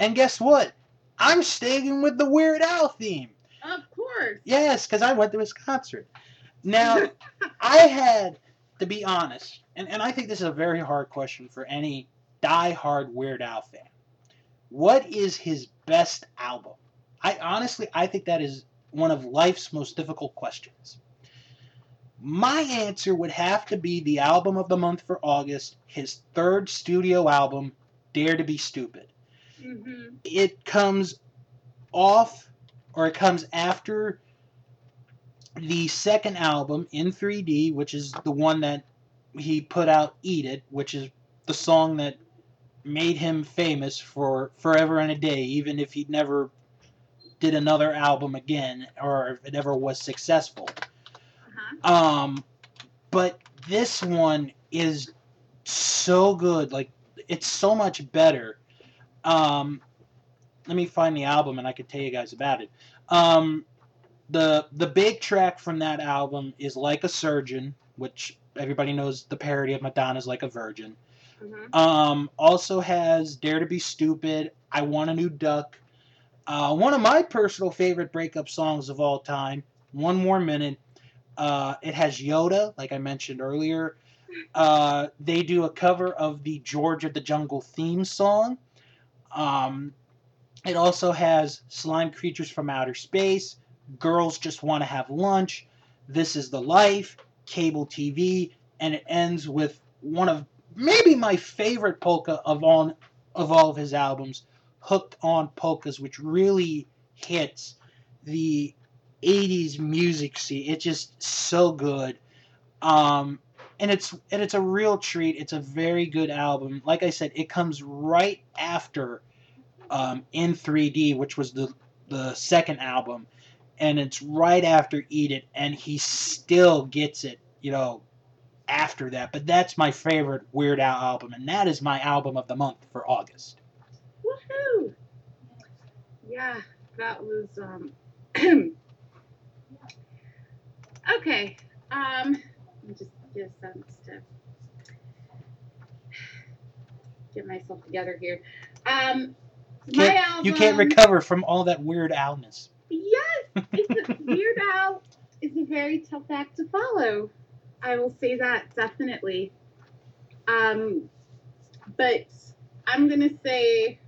And guess what? I'm staying with the Weird Al theme. Of course. Yes, because I went to his concert. Now, [LAUGHS] I had to be honest, and, and I think this is a very hard question for any die-hard Weird Al fan. What is his best album? I honestly, I think that is one of life's most difficult questions. My answer would have to be the album of the month for August, his third studio album, Dare to Be Stupid. hmm It comes off, or it comes after the second album in 3D, which is the one that he put out, Eat It, which is the song that made him famous for forever and a day, even if he never did another album again or if it ever was successful. Um, but this one is so good. Like it's so much better. Um, let me find the album and I can tell you guys about it. Um, the the big track from that album is "Like a Surgeon," which everybody knows the parody of Madonna's "Like a Virgin." Uh-huh. Um, also has "Dare to Be Stupid," "I Want a New Duck," uh, one of my personal favorite breakup songs of all time, "One More Minute." Uh, it has Yoda, like I mentioned earlier. Uh, they do a cover of the George of the Jungle theme song. Um, it also has Slime Creatures from Outer Space, Girls Just Want to Have Lunch, This Is the Life, Cable TV, and it ends with one of maybe my favorite polka of all of all of his albums, Hooked on Polkas, which really hits the 80s music scene. It's just so good. Um, and it's and it's a real treat. It's a very good album. Like I said, it comes right after um, in 3D, which was the the second album, and it's right after Eat It, and he still gets it, you know, after that. But that's my favorite Weird Al album, and that is my album of the month for August. Woohoo! Yeah, that was um [CLEARS THROAT] Okay. Um let me just get some stuff. Get myself together here. Um my Can't- album You can't recover from all that Weird Alness. Yes, it's a, [LAUGHS] Weird Al is a very tough act to follow. I will say that definitely. Um, but I'm gonna say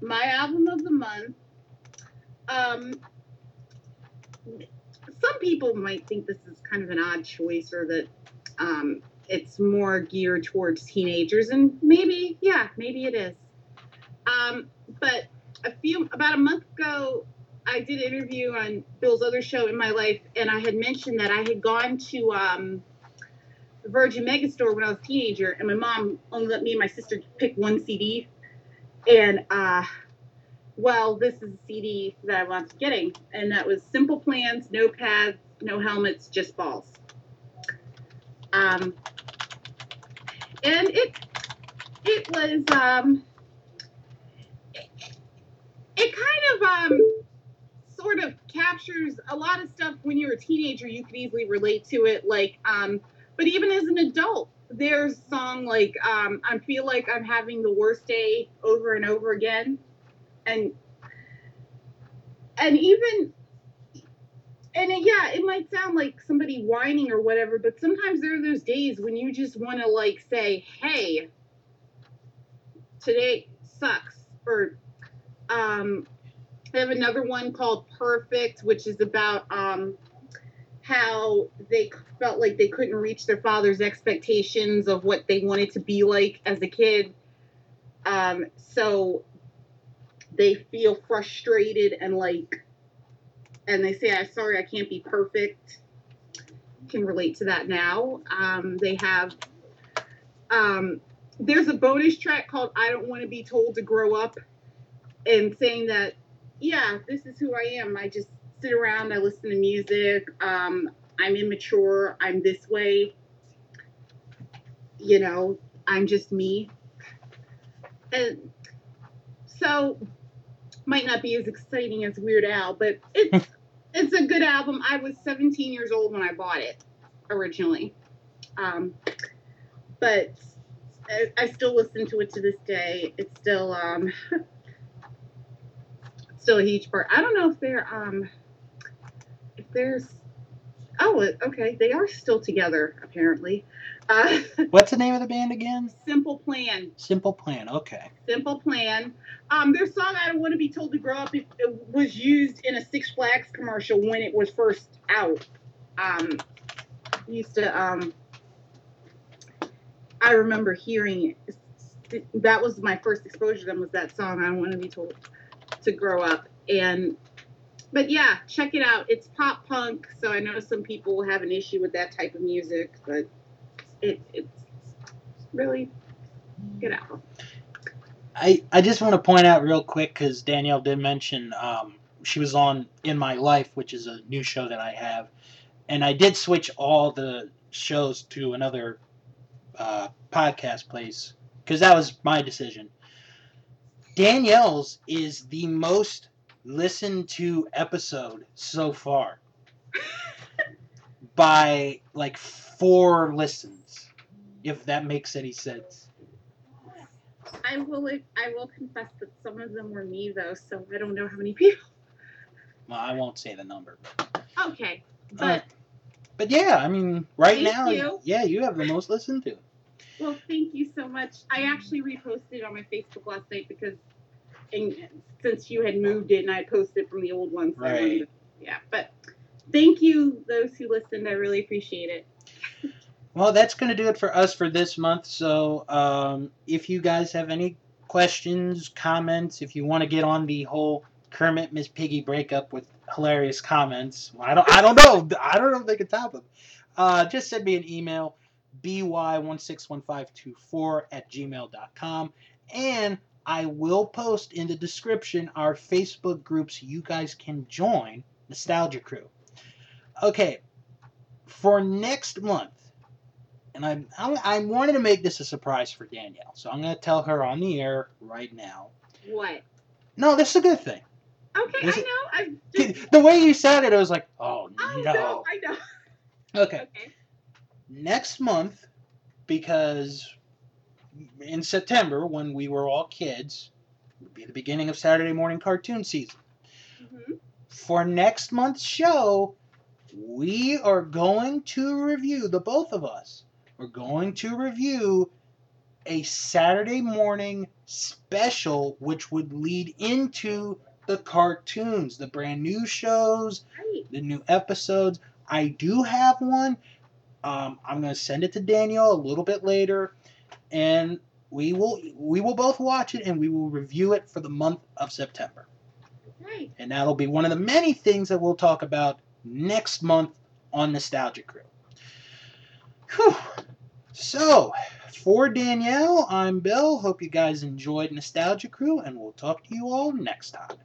my album of the month. Um, some people might think this is kind of an odd choice, or that um, it's more geared towards teenagers, and maybe, yeah, maybe it is. Um, but a few about a month ago, I did an interview on Bill's other show in my life, and I had mentioned that I had gone to um, the Virgin Megastore when I was a teenager, and my mom only let me and my sister pick one CD. And, uh, well, this is a CD that I up getting, and that was Simple Plans, no pads, no helmets, just balls. Um, and it it was um, it, it kind of um, sort of captures a lot of stuff when you're a teenager you could easily relate to it like um but even as an adult there's song like um i feel like i'm having the worst day over and over again and and even and it, yeah it might sound like somebody whining or whatever but sometimes there are those days when you just want to like say hey today sucks or um I have another one called Perfect, which is about um, how they felt like they couldn't reach their father's expectations of what they wanted to be like as a kid. Um, so they feel frustrated and like, and they say, I'm sorry, I can't be perfect. Can relate to that now. Um, they have, um, there's a bonus track called I Don't Want to Be Told to Grow Up and saying that yeah, this is who I am. I just sit around, I listen to music. Um, I'm immature. I'm this way. You know, I'm just me. And so, might not be as exciting as Weird Al, but it's [LAUGHS] it's a good album. I was 17 years old when I bought it originally, um, but I, I still listen to it to this day. It's still um, [LAUGHS] still a huge part. I don't know if they're um if there's oh okay they are still together apparently. Uh, [LAUGHS] What's the name of the band again? Simple Plan. Simple Plan. Okay. Simple Plan. Um, their song "I Don't Want to Be Told to Grow Up" it, it was used in a Six Flags commercial when it was first out. Um, used to. Um, I remember hearing it. That was my first exposure to them. Was that song "I Don't Want to Be Told to Grow Up" and. But yeah, check it out. It's pop punk, so I know some people will have an issue with that type of music, but it, it's really good album. I, I just want to point out real quick because Danielle did mention um, she was on In My Life, which is a new show that I have, and I did switch all the shows to another uh, podcast place because that was my decision. Danielle's is the most listened to episode so far [LAUGHS] by like four listens, if that makes any sense. I will I will confess that some of them were me though, so I don't know how many people. Well, I won't say the number. Okay, Uh, but but yeah, I mean, right now, you. yeah, you have the most listened to. well, thank you so much. I actually reposted on my Facebook last night because, and since you had moved it and I posted from the old one, so Right. to- yeah. But thank you, those who listened. I really appreciate it. Well, that's going to do it for us for this month. So, um, if you guys have any questions, comments, if you want to get on the whole Kermit Miss Piggy breakup with hilarious comments, well, I don't, I don't know, I don't know if they can top them. Uh, just send me an email, by161524 at gmail.com, and I will post in the description our Facebook groups you guys can join, Nostalgia Crew. Okay, for next month, and I, I, I wanted to make this a surprise for Danielle, so I'm going to tell her on the air right now. What? No, this is a good thing. Okay, Is I know. I just. The way you said it, I was like, oh I no. know. I know. Okay, [LAUGHS] Okay. next month, because in September, when we were all kids, would be the beginning of Saturday morning cartoon season. hmm For next month's show, we are going to review, the both of us, We're going to review a Saturday morning special, which would lead into the cartoons, the brand new shows, the new episodes. I do have one. Um, I'm gonna send it to Daniel a little bit later, and we will we will both watch it and we will review it for the month of September. Right. And that'll be one of the many things that we'll talk about next month on Nostalgia Crew. Whew. So, for Danielle, I'm Bill. Hope you guys enjoyed Nostalgia Crew, and we'll talk to you all next time.